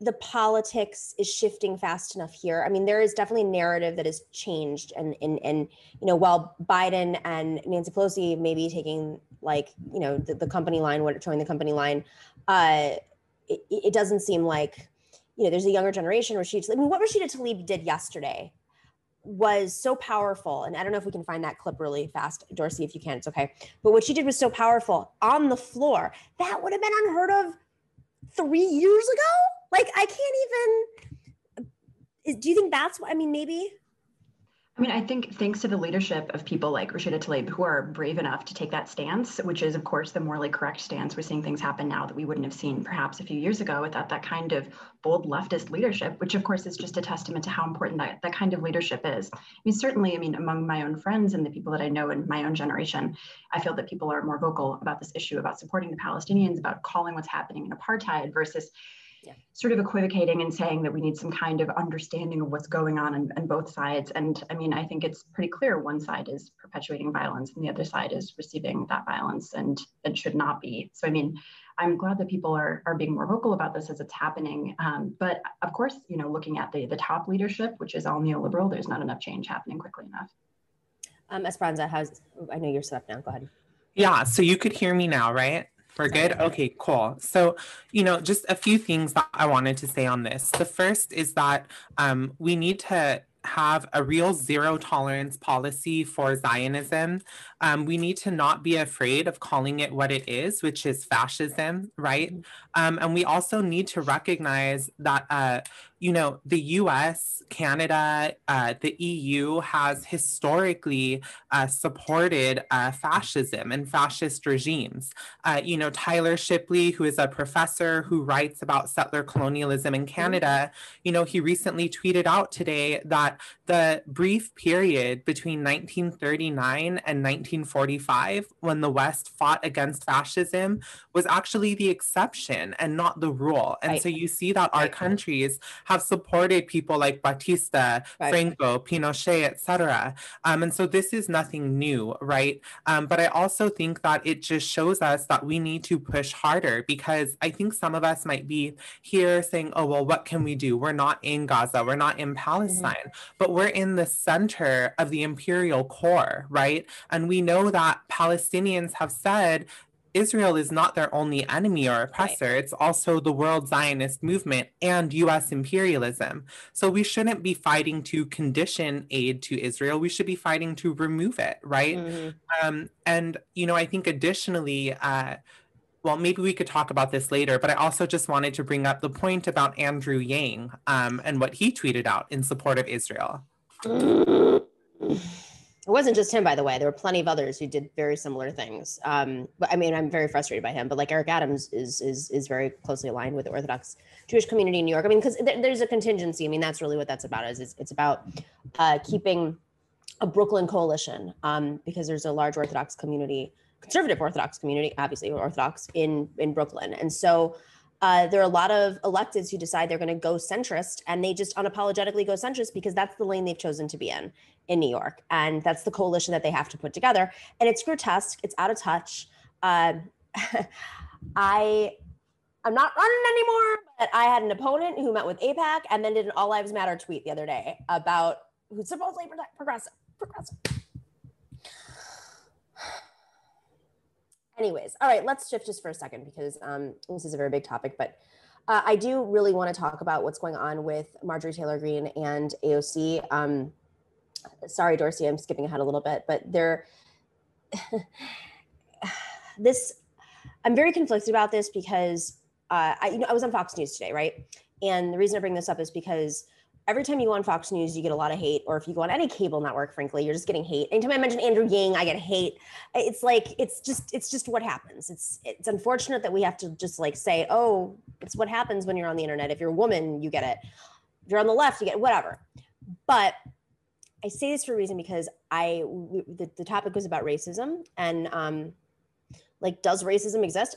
the politics is shifting fast enough here? I mean, there is definitely a narrative that has changed, and and and you know, while Biden and Nancy Pelosi may be taking like you know the, the company line, what showing the company line, uh, it, it doesn't seem like you know there's a younger generation. Rashid, I mean, what Rashida Tlaib did yesterday was so powerful. And I don't know if we can find that clip really fast, Dorsey, if you can, it's okay. But what she did was so powerful on the floor. That would have been unheard of three years ago. Like, I can't even. Do you think that's what I mean? Maybe I mean, I think thanks to the leadership of people like Rashida Tlaib, who are brave enough to take that stance, which is, of course, the morally correct stance. We're seeing things happen now that we wouldn't have seen perhaps a few years ago without that kind of bold leftist leadership, which, of course, is just a testament to how important that, that kind of leadership is. I mean, certainly, I mean, among my own friends and the people that I know in my own generation, I feel that people are more vocal about this issue, about supporting the Palestinians, about calling what's happening in apartheid versus yeah. sort of equivocating and saying that we need some kind of understanding of what's going on on, on both sides. And I mean, I think it's pretty clear one side is perpetuating violence and the other side is receiving that violence and it should not be. So, I mean, I'm glad that people are, are being more vocal about this as it's happening. Um, but of course, you know, looking at the, the top leadership, which is all neoliberal, there's not enough change happening quickly enough. Um, Esperanza, how's, I know you're set up now, go ahead. Yeah, so you could hear me now, right? We're good? Okay, cool. So, you know, just a few things that I wanted to say on this. The first is that um, we need to have a real zero tolerance policy for Zionism. Um, we need to not be afraid of calling it what it is, which is fascism, right? Mm-hmm. Um, and we also need to recognize that, uh, you know, the US, Canada, uh, the EU has historically uh, supported uh, fascism and fascist regimes. Uh, you know, Tyler Shipley, who is a professor who writes about settler colonialism in Canada, you know, he recently tweeted out today that the brief period between 1939 and 1945, when the West fought against fascism, was actually the exception and not the rule. And right. so you see that our right. countries have supported people like Batista, right. Franco, Pinochet, etc. Um, and so this is nothing new, right? Um, but I also think that it just shows us that we need to push harder because I think some of us might be here saying, oh, well, what can we do? We're not in Gaza, we're not in mm-hmm. Palestine, mm-hmm. but we're in the center of the imperial core, right? And we know that Palestinians have said Israel is not their only enemy or oppressor. Right. It's also the world Zionist movement and US imperialism. So we shouldn't be fighting to condition aid to Israel. We should be fighting to remove it, right? Mm-hmm. Um, and, you know, I think additionally, uh, well, maybe we could talk about this later, but I also just wanted to bring up the point about Andrew Yang um, and what he tweeted out in support of Israel. [laughs] It wasn't just him, by the way. There were plenty of others who did very similar things. Um, but I mean, I'm very frustrated by him. But like Eric Adams is is is very closely aligned with the Orthodox Jewish community in New York. I mean, because th- there's a contingency. I mean, that's really what that's about. Is it's, it's about uh, keeping a Brooklyn coalition um, because there's a large Orthodox community, conservative Orthodox community, obviously Orthodox in in Brooklyn, and so uh, there are a lot of electeds who decide they're going to go centrist and they just unapologetically go centrist because that's the lane they've chosen to be in in New York. And that's the coalition that they have to put together. And it's grotesque, it's out of touch. Uh, [laughs] I I'm not running anymore, but I had an opponent who met with AIPAC and then did an All Lives Matter tweet the other day about who's supposedly progressive. Progressive. Anyways, all right, let's shift just for a second because um, this is a very big topic, but uh, I do really want to talk about what's going on with Marjorie Taylor Greene and AOC. Um, sorry, Dorsey, I'm skipping ahead a little bit, but there, [sighs] this, I'm very conflicted about this because uh, I, you know, I was on Fox News today, right? And the reason I bring this up is because every time you go on Fox News, you get a lot of hate, or if you go on any cable network, frankly, you're just getting hate. Anytime I mention Andrew Yang, I get hate. It's like it's just it's just what happens. It's it's unfortunate that we have to just like say, oh, it's what happens when you're on the internet. If you're a woman, you get it. If you're on the left, you get it, whatever. But I say this for a reason because I the, the topic was about racism and um, like does racism exist?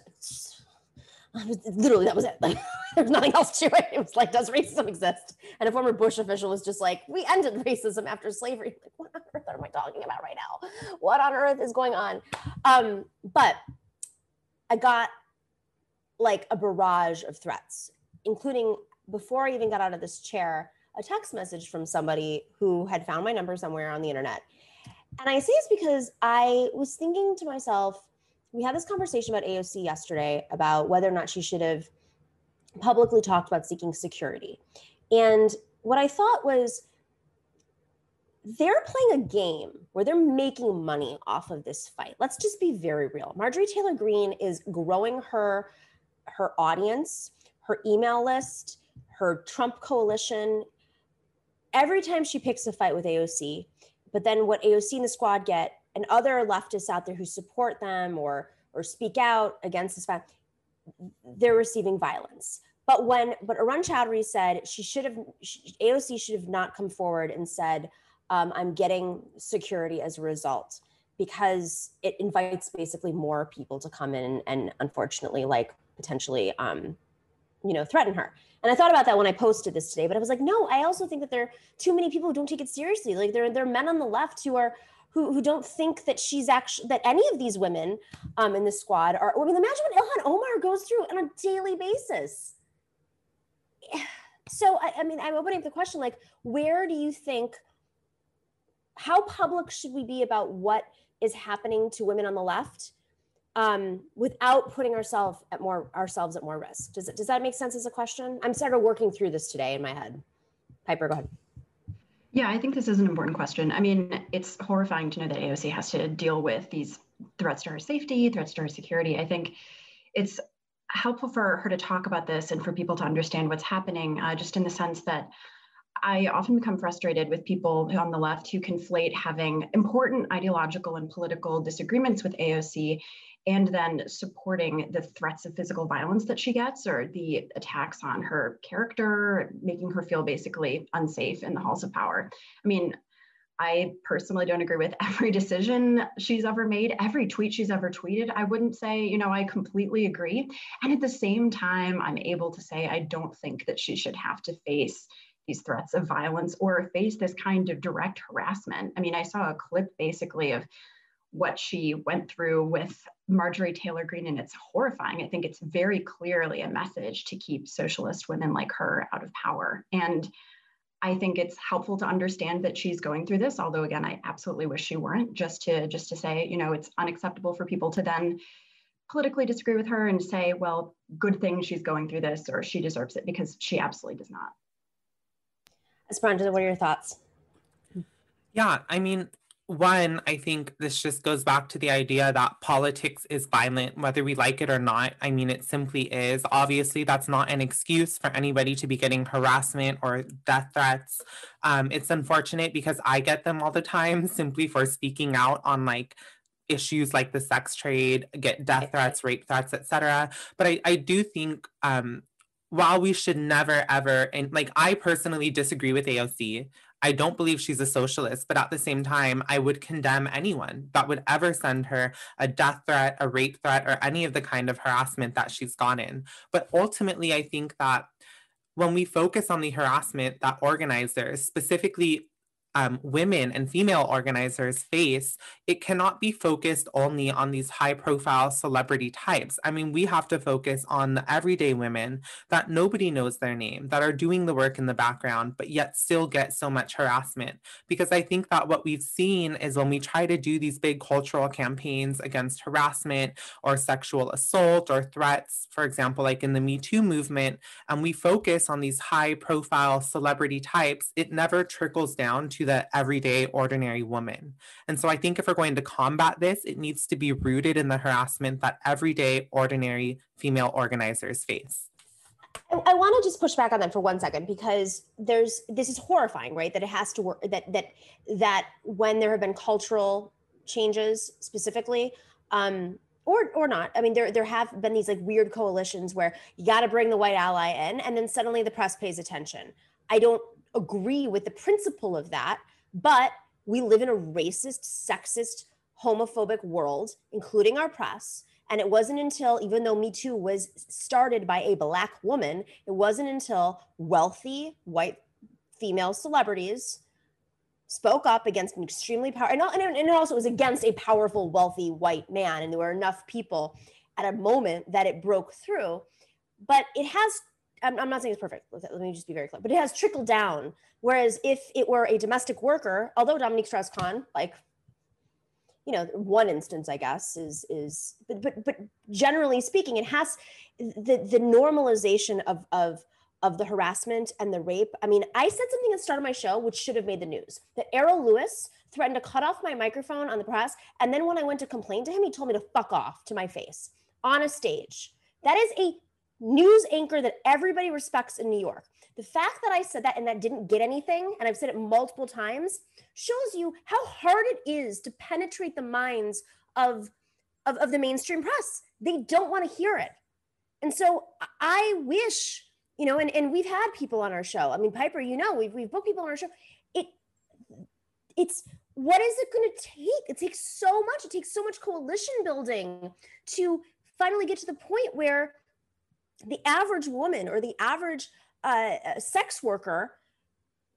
[laughs] literally that was it. Like [laughs] there's nothing else to it. It was like, does racism exist? And a former Bush official was just like, we ended racism after slavery. [laughs] Like, what on earth am I talking about right now? What on earth is going on? Um, but I got like a barrage of threats, including before I even got out of this chair, a text message from somebody who had found my number somewhere on the internet. And I say this because I was thinking to myself, we had this conversation about AOC yesterday about whether or not she should have publicly talked about seeking security. And what I thought was they're playing a game where they're making money off of this fight. Let's just be very real. Marjorie Taylor Greene is growing her her audience, her email list, her Trump coalition. Every time she picks a fight with AOC, but then what AOC and the squad get and other leftists out there who support them or or speak out against this fact, they're receiving violence. But when but Arun Chaudhary said she should have she, AOC should have not come forward and said um, I'm getting security as a result because it invites basically more people to come in and, and unfortunately like potentially um, you know threaten her. And I thought about that when I posted this today, but I was like, no, I also think that there are too many people who don't take it seriously. Like there, there are men on the left who are who, who don't think that she's actually that any of these women um, in the squad are. I mean, imagine what Ilhan Omar goes through on a daily basis. [sighs] So I, I mean, I'm opening up the question: like, where do you think? How public should we be about what is happening to women on the left? Um, without putting ourselves at more ourselves at more risk. Does does that make sense as a question? I'm sort of working through this today in my head. Piper, go ahead. Yeah, I think this is an important question. I mean, it's horrifying to know that AOC has to deal with these threats to her safety, threats to her security. I think it's helpful for her to talk about this and for people to understand what's happening, uh, just in the sense that I often become frustrated with people on the left who conflate having important ideological and political disagreements with AOC and then supporting the threats of physical violence that she gets or the attacks on her character, making her feel basically unsafe in the halls of power. I mean, I personally don't agree with [laughs] every decision she's ever made, every tweet she's ever tweeted. I wouldn't say, you know, I completely agree. And at the same time, I'm able to say I don't think that she should have to face these threats of violence or face this kind of direct harassment. I mean, I saw a clip basically of what she went through with Marjorie Taylor Greene, and it's horrifying. I think it's very clearly a message to keep socialist women like her out of power. And I think it's helpful to understand that she's going through this, although again, I absolutely wish she weren't, just to just to say, you know, it's unacceptable for people to then politically disagree with her and say, well, good thing she's going through this or she deserves it because she absolutely does not. Esperanza, what are your thoughts? Yeah, I mean, one, I think this just goes back to the idea that politics is violent, whether we like it or not. I mean, it simply is. Obviously, that's not an excuse for anybody to be getting harassment or death threats. Um, it's unfortunate because I get them all the time [laughs] simply for speaking out on like issues like the sex trade, get death threats, rape threats, etc. But I, I do think um, while we should never ever and like I personally disagree with AOC. I don't believe she's a socialist, but at the same time, I would condemn anyone that would ever send her a death threat, a rape threat, or any of the kind of harassment that she's gone in. But ultimately, I think that when we focus on the harassment that organizers, specifically um, women and female organizers face, it cannot be focused only on these high profile celebrity types. I mean, we have to focus on the everyday women that nobody knows their name, that are doing the work in the background, but yet still get so much harassment. Because I think that what we've seen is when we try to do these big cultural campaigns against harassment or sexual assault or threats, for example, like in the Me Too movement, and we focus on these high profile celebrity types, it never trickles down to the everyday, ordinary woman. And so I think if we're going to combat this, it needs to be rooted in the harassment that everyday, ordinary female organizers face. I, I want to just push back on that for one second because there's this is horrifying, right? That it has to work that that that when there have been cultural changes specifically, um, or or not. I mean, there there have been these like weird coalitions where you got to bring the white ally in, and then suddenly the press pays attention. I don't agree with the principle of that, but we live in a racist, sexist, homophobic world, including our press. And it wasn't until, even though Me Too was started by a Black woman, it wasn't until wealthy white female celebrities spoke up against an extremely powerful, and, and, and it also was against a powerful, wealthy white man. And there were enough people at a moment that it broke through. But it has I'm, I'm not saying it's perfect. Let me just be very clear, but it has trickled down. Whereas if it were a domestic worker, although Dominique Strauss-Kahn, like, you know, one instance, I guess, is is, but but but generally speaking, it has the the normalization of of of the harassment and the rape. I mean, I said something at the start of my show which should have made the news. That Errol Louis threatened to cut off my microphone on the press, and then when I went to complain to him, he told me to fuck off to my face on a stage. That is a news anchor that everybody respects in New York. The fact that I said that and that didn't get anything, and I've said it multiple times, shows you how hard it is to penetrate the minds of, of, of the mainstream press. They don't want to hear it. And so I wish, you know, and, and we've had people on our show. I mean, Piper, you know, we've, we've booked people on our show. It it's what is it going to take? It takes so much. It takes so much coalition building to finally get to the point where the average woman or the average uh, uh, sex worker,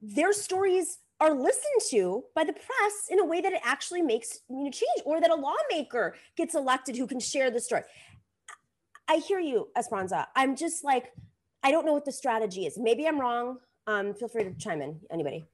their stories are listened to by the press in a way that it actually makes you know, change, or that a lawmaker gets elected who can share the story. I hear you, Esperanza. I'm just like, I don't know what the strategy is. Maybe I'm wrong. Um, feel free to chime in, anybody.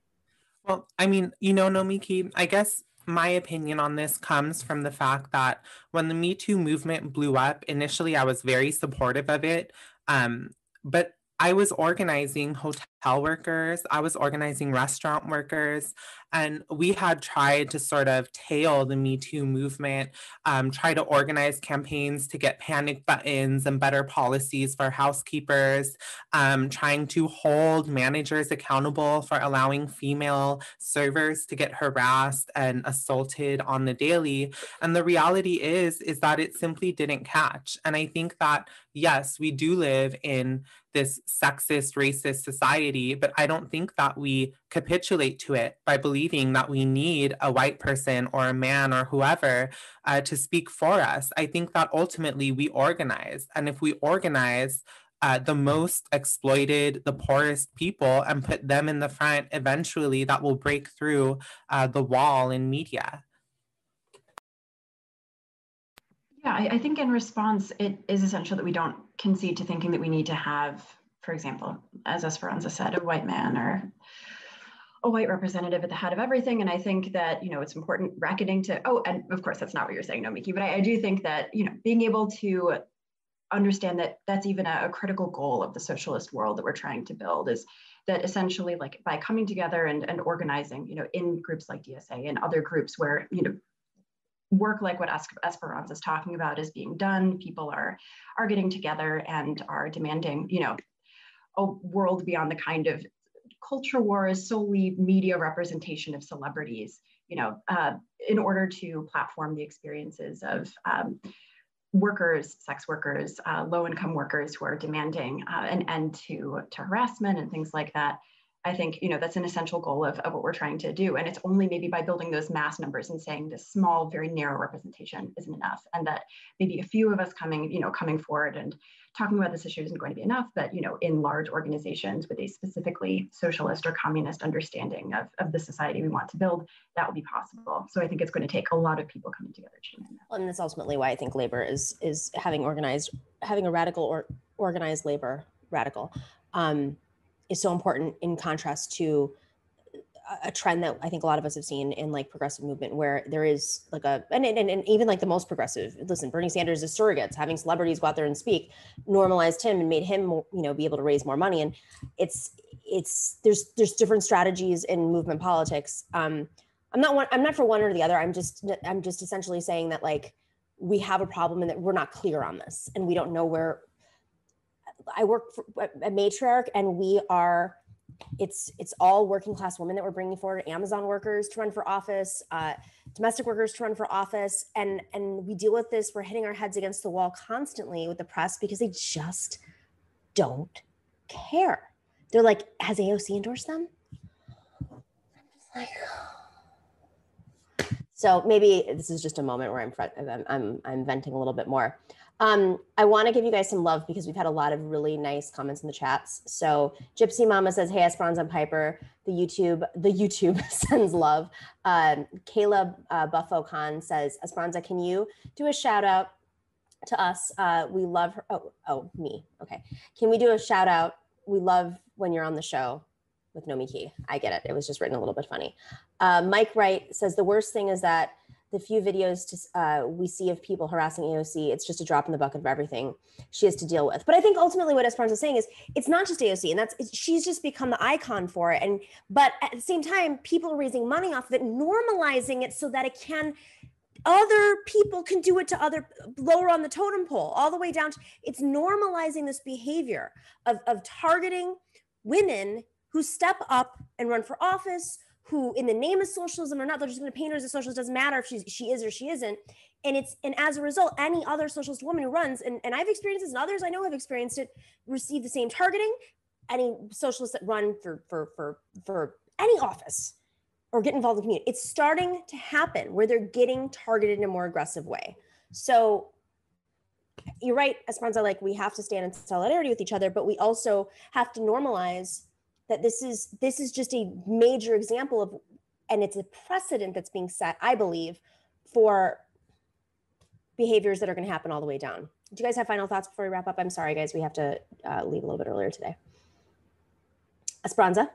Well, I mean, you know, Nomiki, I guess my opinion on this comes from the fact that when the Me Too movement blew up, initially I was very supportive of it. Um, but I was organizing hotel workers, I was organizing restaurant workers, and we had tried to sort of tail the Me Too movement, um, try to organize campaigns to get panic buttons and better policies for housekeepers, um, trying to hold managers accountable for allowing female servers to get harassed and assaulted on the daily. And the reality is, is that it simply didn't catch. And I think that, yes, we do live in this sexist, racist society, but I don't think that we capitulate to it by believing that we need a white person or a man or whoever uh, to speak for us. I think that ultimately we organize. And if we organize, uh, the most exploited, the poorest people, and put them in the front, eventually that will break through uh, the wall in media. Yeah, I, I, think in response, it is essential that we don't concede to thinking that we need to have, for example, as Esperanza said, a white man or a white representative at the head of everything. And I think that, you know, it's important reckoning to, oh, and of course, that's not what you're saying, Nomiki, but I, I do think that, you know, being able to understand that that's even a, a critical goal of the socialist world that we're trying to build is that essentially like by coming together and, and organizing, you know, in groups like DSA and other groups where, you know, work like what Esperanza is talking about is being done. People are are getting together and are demanding, you know, a world beyond the kind of culture war is solely media representation of celebrities, you know, uh, in order to platform the experiences of um, workers, sex workers, uh, low income workers who are demanding uh, an end to, to harassment and things like that. I think you know that's an essential goal of, of what we're trying to do. And it's only maybe by building those mass numbers and saying this small, very narrow representation isn't enough. And that maybe a few of us coming, you know, coming forward and talking about this issue isn't going to be enough, but you know, in large organizations with a specifically socialist or communist understanding of, of the society we want to build, that will be possible. So I think it's going to take a lot of people coming together to do that. And that's ultimately why I think labor is is having organized having a radical or organized labor radical um, is so important in contrast to a trend that I think a lot of us have seen in like progressive movement where there is like a and, and, and even like the most progressive. Listen Bernie Sanders is surrogates. Having celebrities go out there and speak normalized him and made him you know be able to raise more money. And it's it's there's there's different strategies in movement politics. Um I'm not one I'm not for one or the other. I'm just I'm just essentially saying that like we have a problem and that we're not clear on this and we don't know where I work for a matriarch and we are it's it's all working class women that we're bringing forward amazon workers to run for office uh, domestic workers to run for office and and we deal with this we're hitting our heads against the wall constantly with the press because they just don't care. They're like has aoc endorsed them? I'm just like so maybe this is just a moment where i'm i'm i'm, I'm venting a little bit more um, I want to give you guys some love because we've had a lot of really nice comments in the chats. So Gypsy Mama says, "Hey, Esperanza and Piper." The YouTube, the YouTube [laughs] sends love. Um, Caleb uh, Buffo Khan says, "Esperanza, can you do a shout out to us? Uh, we love her. Oh, oh, me. Okay. Can we do a shout out? We love when you're on the show." With Nomi Key. I get it. It was just written a little bit funny. Uh, Mike Wright says the worst thing is that the few videos to, uh, we see of people harassing AOC, it's just a drop in the bucket of everything she has to deal with. But I think ultimately what Esperanza is saying is it's not just AOC, and that's she's just become the icon for it. And but at the same time, people are raising money off of it, normalizing it so that it can other people can do it to other lower on the totem pole all the way down to it's normalizing this behavior of, of targeting women who step up and run for office who in the name of socialism or not they're just going to paint her as a socialist doesn't matter if she's she is or she isn't. And it's and as a result any other socialist woman who runs and, and i've experienced this and others i know have experienced it receive the same targeting any socialists that run for for for for any office or get involved in the community. It's starting to happen where they're getting targeted in a more aggressive way. So you're right esperanza like we have to stand in solidarity with each other but we also have to normalize that this is this is just a major example of and it's a precedent that's being set i believe for behaviors that are going to happen all the way down. Do you guys have final thoughts before we wrap up? I'm sorry guys we have to uh, leave a little bit earlier today. Esperanza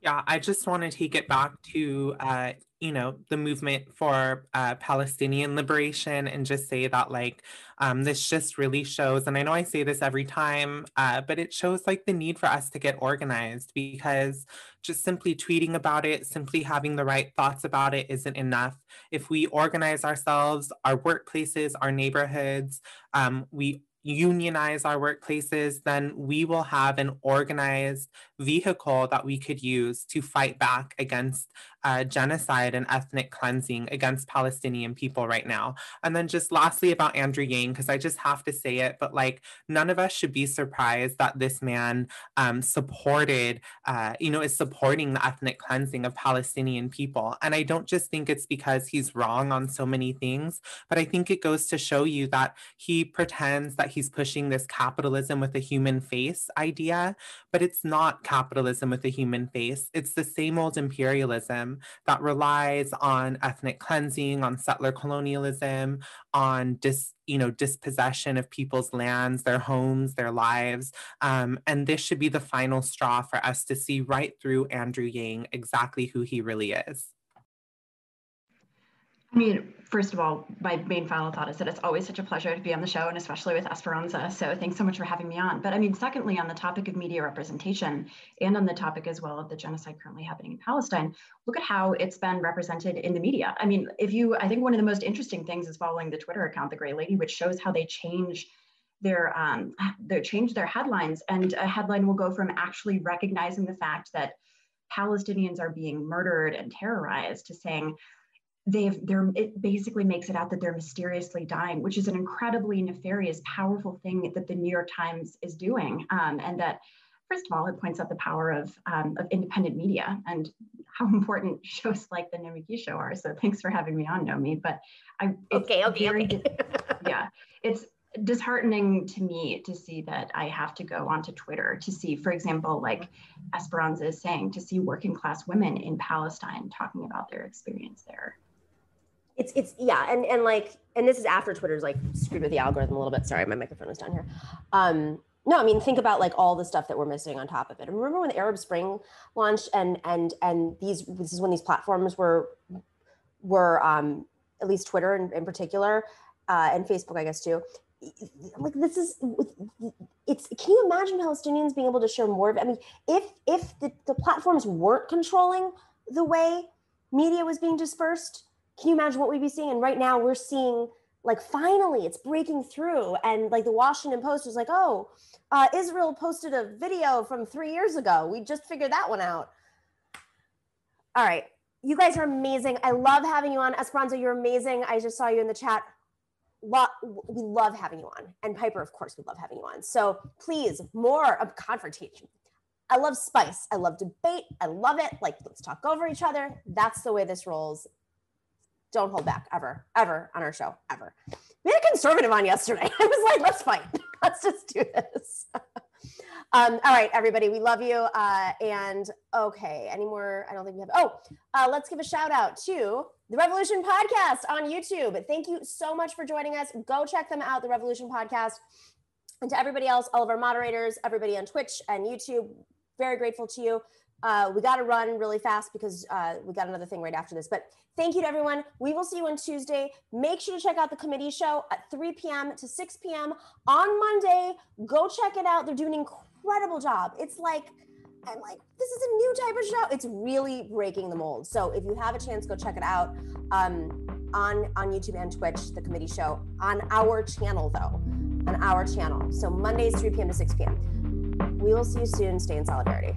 yeah i just want to take it back to uh, you know the movement for uh, palestinian liberation and just say that like um, this just really shows and i know i say this every time uh, but it shows like the need for us to get organized because just simply tweeting about it simply having the right thoughts about it isn't enough. If we organize ourselves our workplaces our neighborhoods um, we unionize our workplaces, then we will have an organized vehicle that we could use to fight back against uh, genocide and ethnic cleansing against Palestinian people right now. And then just lastly about Andrew Yang, because I just have to say it, but like none of us should be surprised that this man um, supported, uh, you know, is supporting the ethnic cleansing of Palestinian people. And I don't just think it's because he's wrong on so many things, but I think it goes to show you that he pretends that he's pushing this capitalism with a human face idea, but it's not capitalism with a human face. It's the same old imperialism that relies on ethnic cleansing, on settler colonialism, on dis, you know, dispossession of people's lands, their homes, their lives. Um, and this should be the final straw for us to see right through Andrew Yang exactly who he really is. I mean, first of all, my main final thought is that it's always such a pleasure to be on the show, and especially with Esperanza. So thanks so much for having me on. But I mean, secondly, on the topic of media representation and on the topic as well of the genocide currently happening in Palestine, look at how it's been represented in the media. I mean, if you, I think one of the most interesting things is following the Twitter account, The Gray Lady, which shows how they change their um, they change their headlines, and a headline will go from actually recognizing the fact that Palestinians are being murdered and terrorized to saying they've they're it basically makes it out that they're mysteriously dying which is an incredibly nefarious powerful thing that the new york times is doing um, and that first of all, it points out the power of, um, of independent media and how [laughs] important shows like the Nomiki show are. So thanks for having me on, Nomi. But I, okay, okay, okay. [laughs] yeah, it's disheartening to me to see that I have to go onto Twitter to see, for example, like Esperanza is saying, to see working class women in Palestine talking about their experience there. It's it's yeah, and and like and this is after Twitter's like screwed with the algorithm a little bit. Sorry, my microphone is down here. Um, no, I mean think about like all the stuff that we're missing on top of it. Remember when the Arab Spring launched and and and these this is when these platforms were were um, at least Twitter in, in particular uh, and Facebook, I guess too like this is it's can you imagine palestinians being able to share more of it i mean if if the, the platforms weren't controlling the way media was being dispersed can you imagine what we'd be seeing and right now we're seeing like finally it's breaking through and like the washington post was like oh uh, israel posted a video from three years ago we just figured that one out all right you guys are amazing i love having you on esperanza you're amazing i just saw you in the chat lo- we love having you on. And Piper, of course, we love having you on. So please, more of confrontation. I love spice. I love debate. I love it. Like, let's talk over each other. That's the way this rolls. Don't hold back ever, ever on our show, ever. We had a conservative on yesterday. [laughs] I was like, let's fight. [laughs] Let's just do this. [laughs] Um, all right, everybody, we love you. Uh, and okay, any more? I don't think we have. Oh, uh, let's give a shout out to the Revolution Podcast on YouTube. Thank you so much for joining us. Go check them out, the Revolution Podcast. And to everybody else, all of our moderators, everybody on Twitch and YouTube, very grateful to you. Uh, we got to run really fast because uh, we got another thing right after this. But thank you to everyone. We will see you on Tuesday. Make sure to check out the committee show at 3 p.m. to 6 p.m. on Monday. Go check it out. They're doing an incredible job. It's like, I'm like, this is a new type of show. It's really breaking the mold. So if you have a chance, go check it out um, on on YouTube and Twitch. The committee show on our channel, though, on our channel. So Mondays, 3 p.m. to 6 p.m. We will see you soon. Stay in solidarity.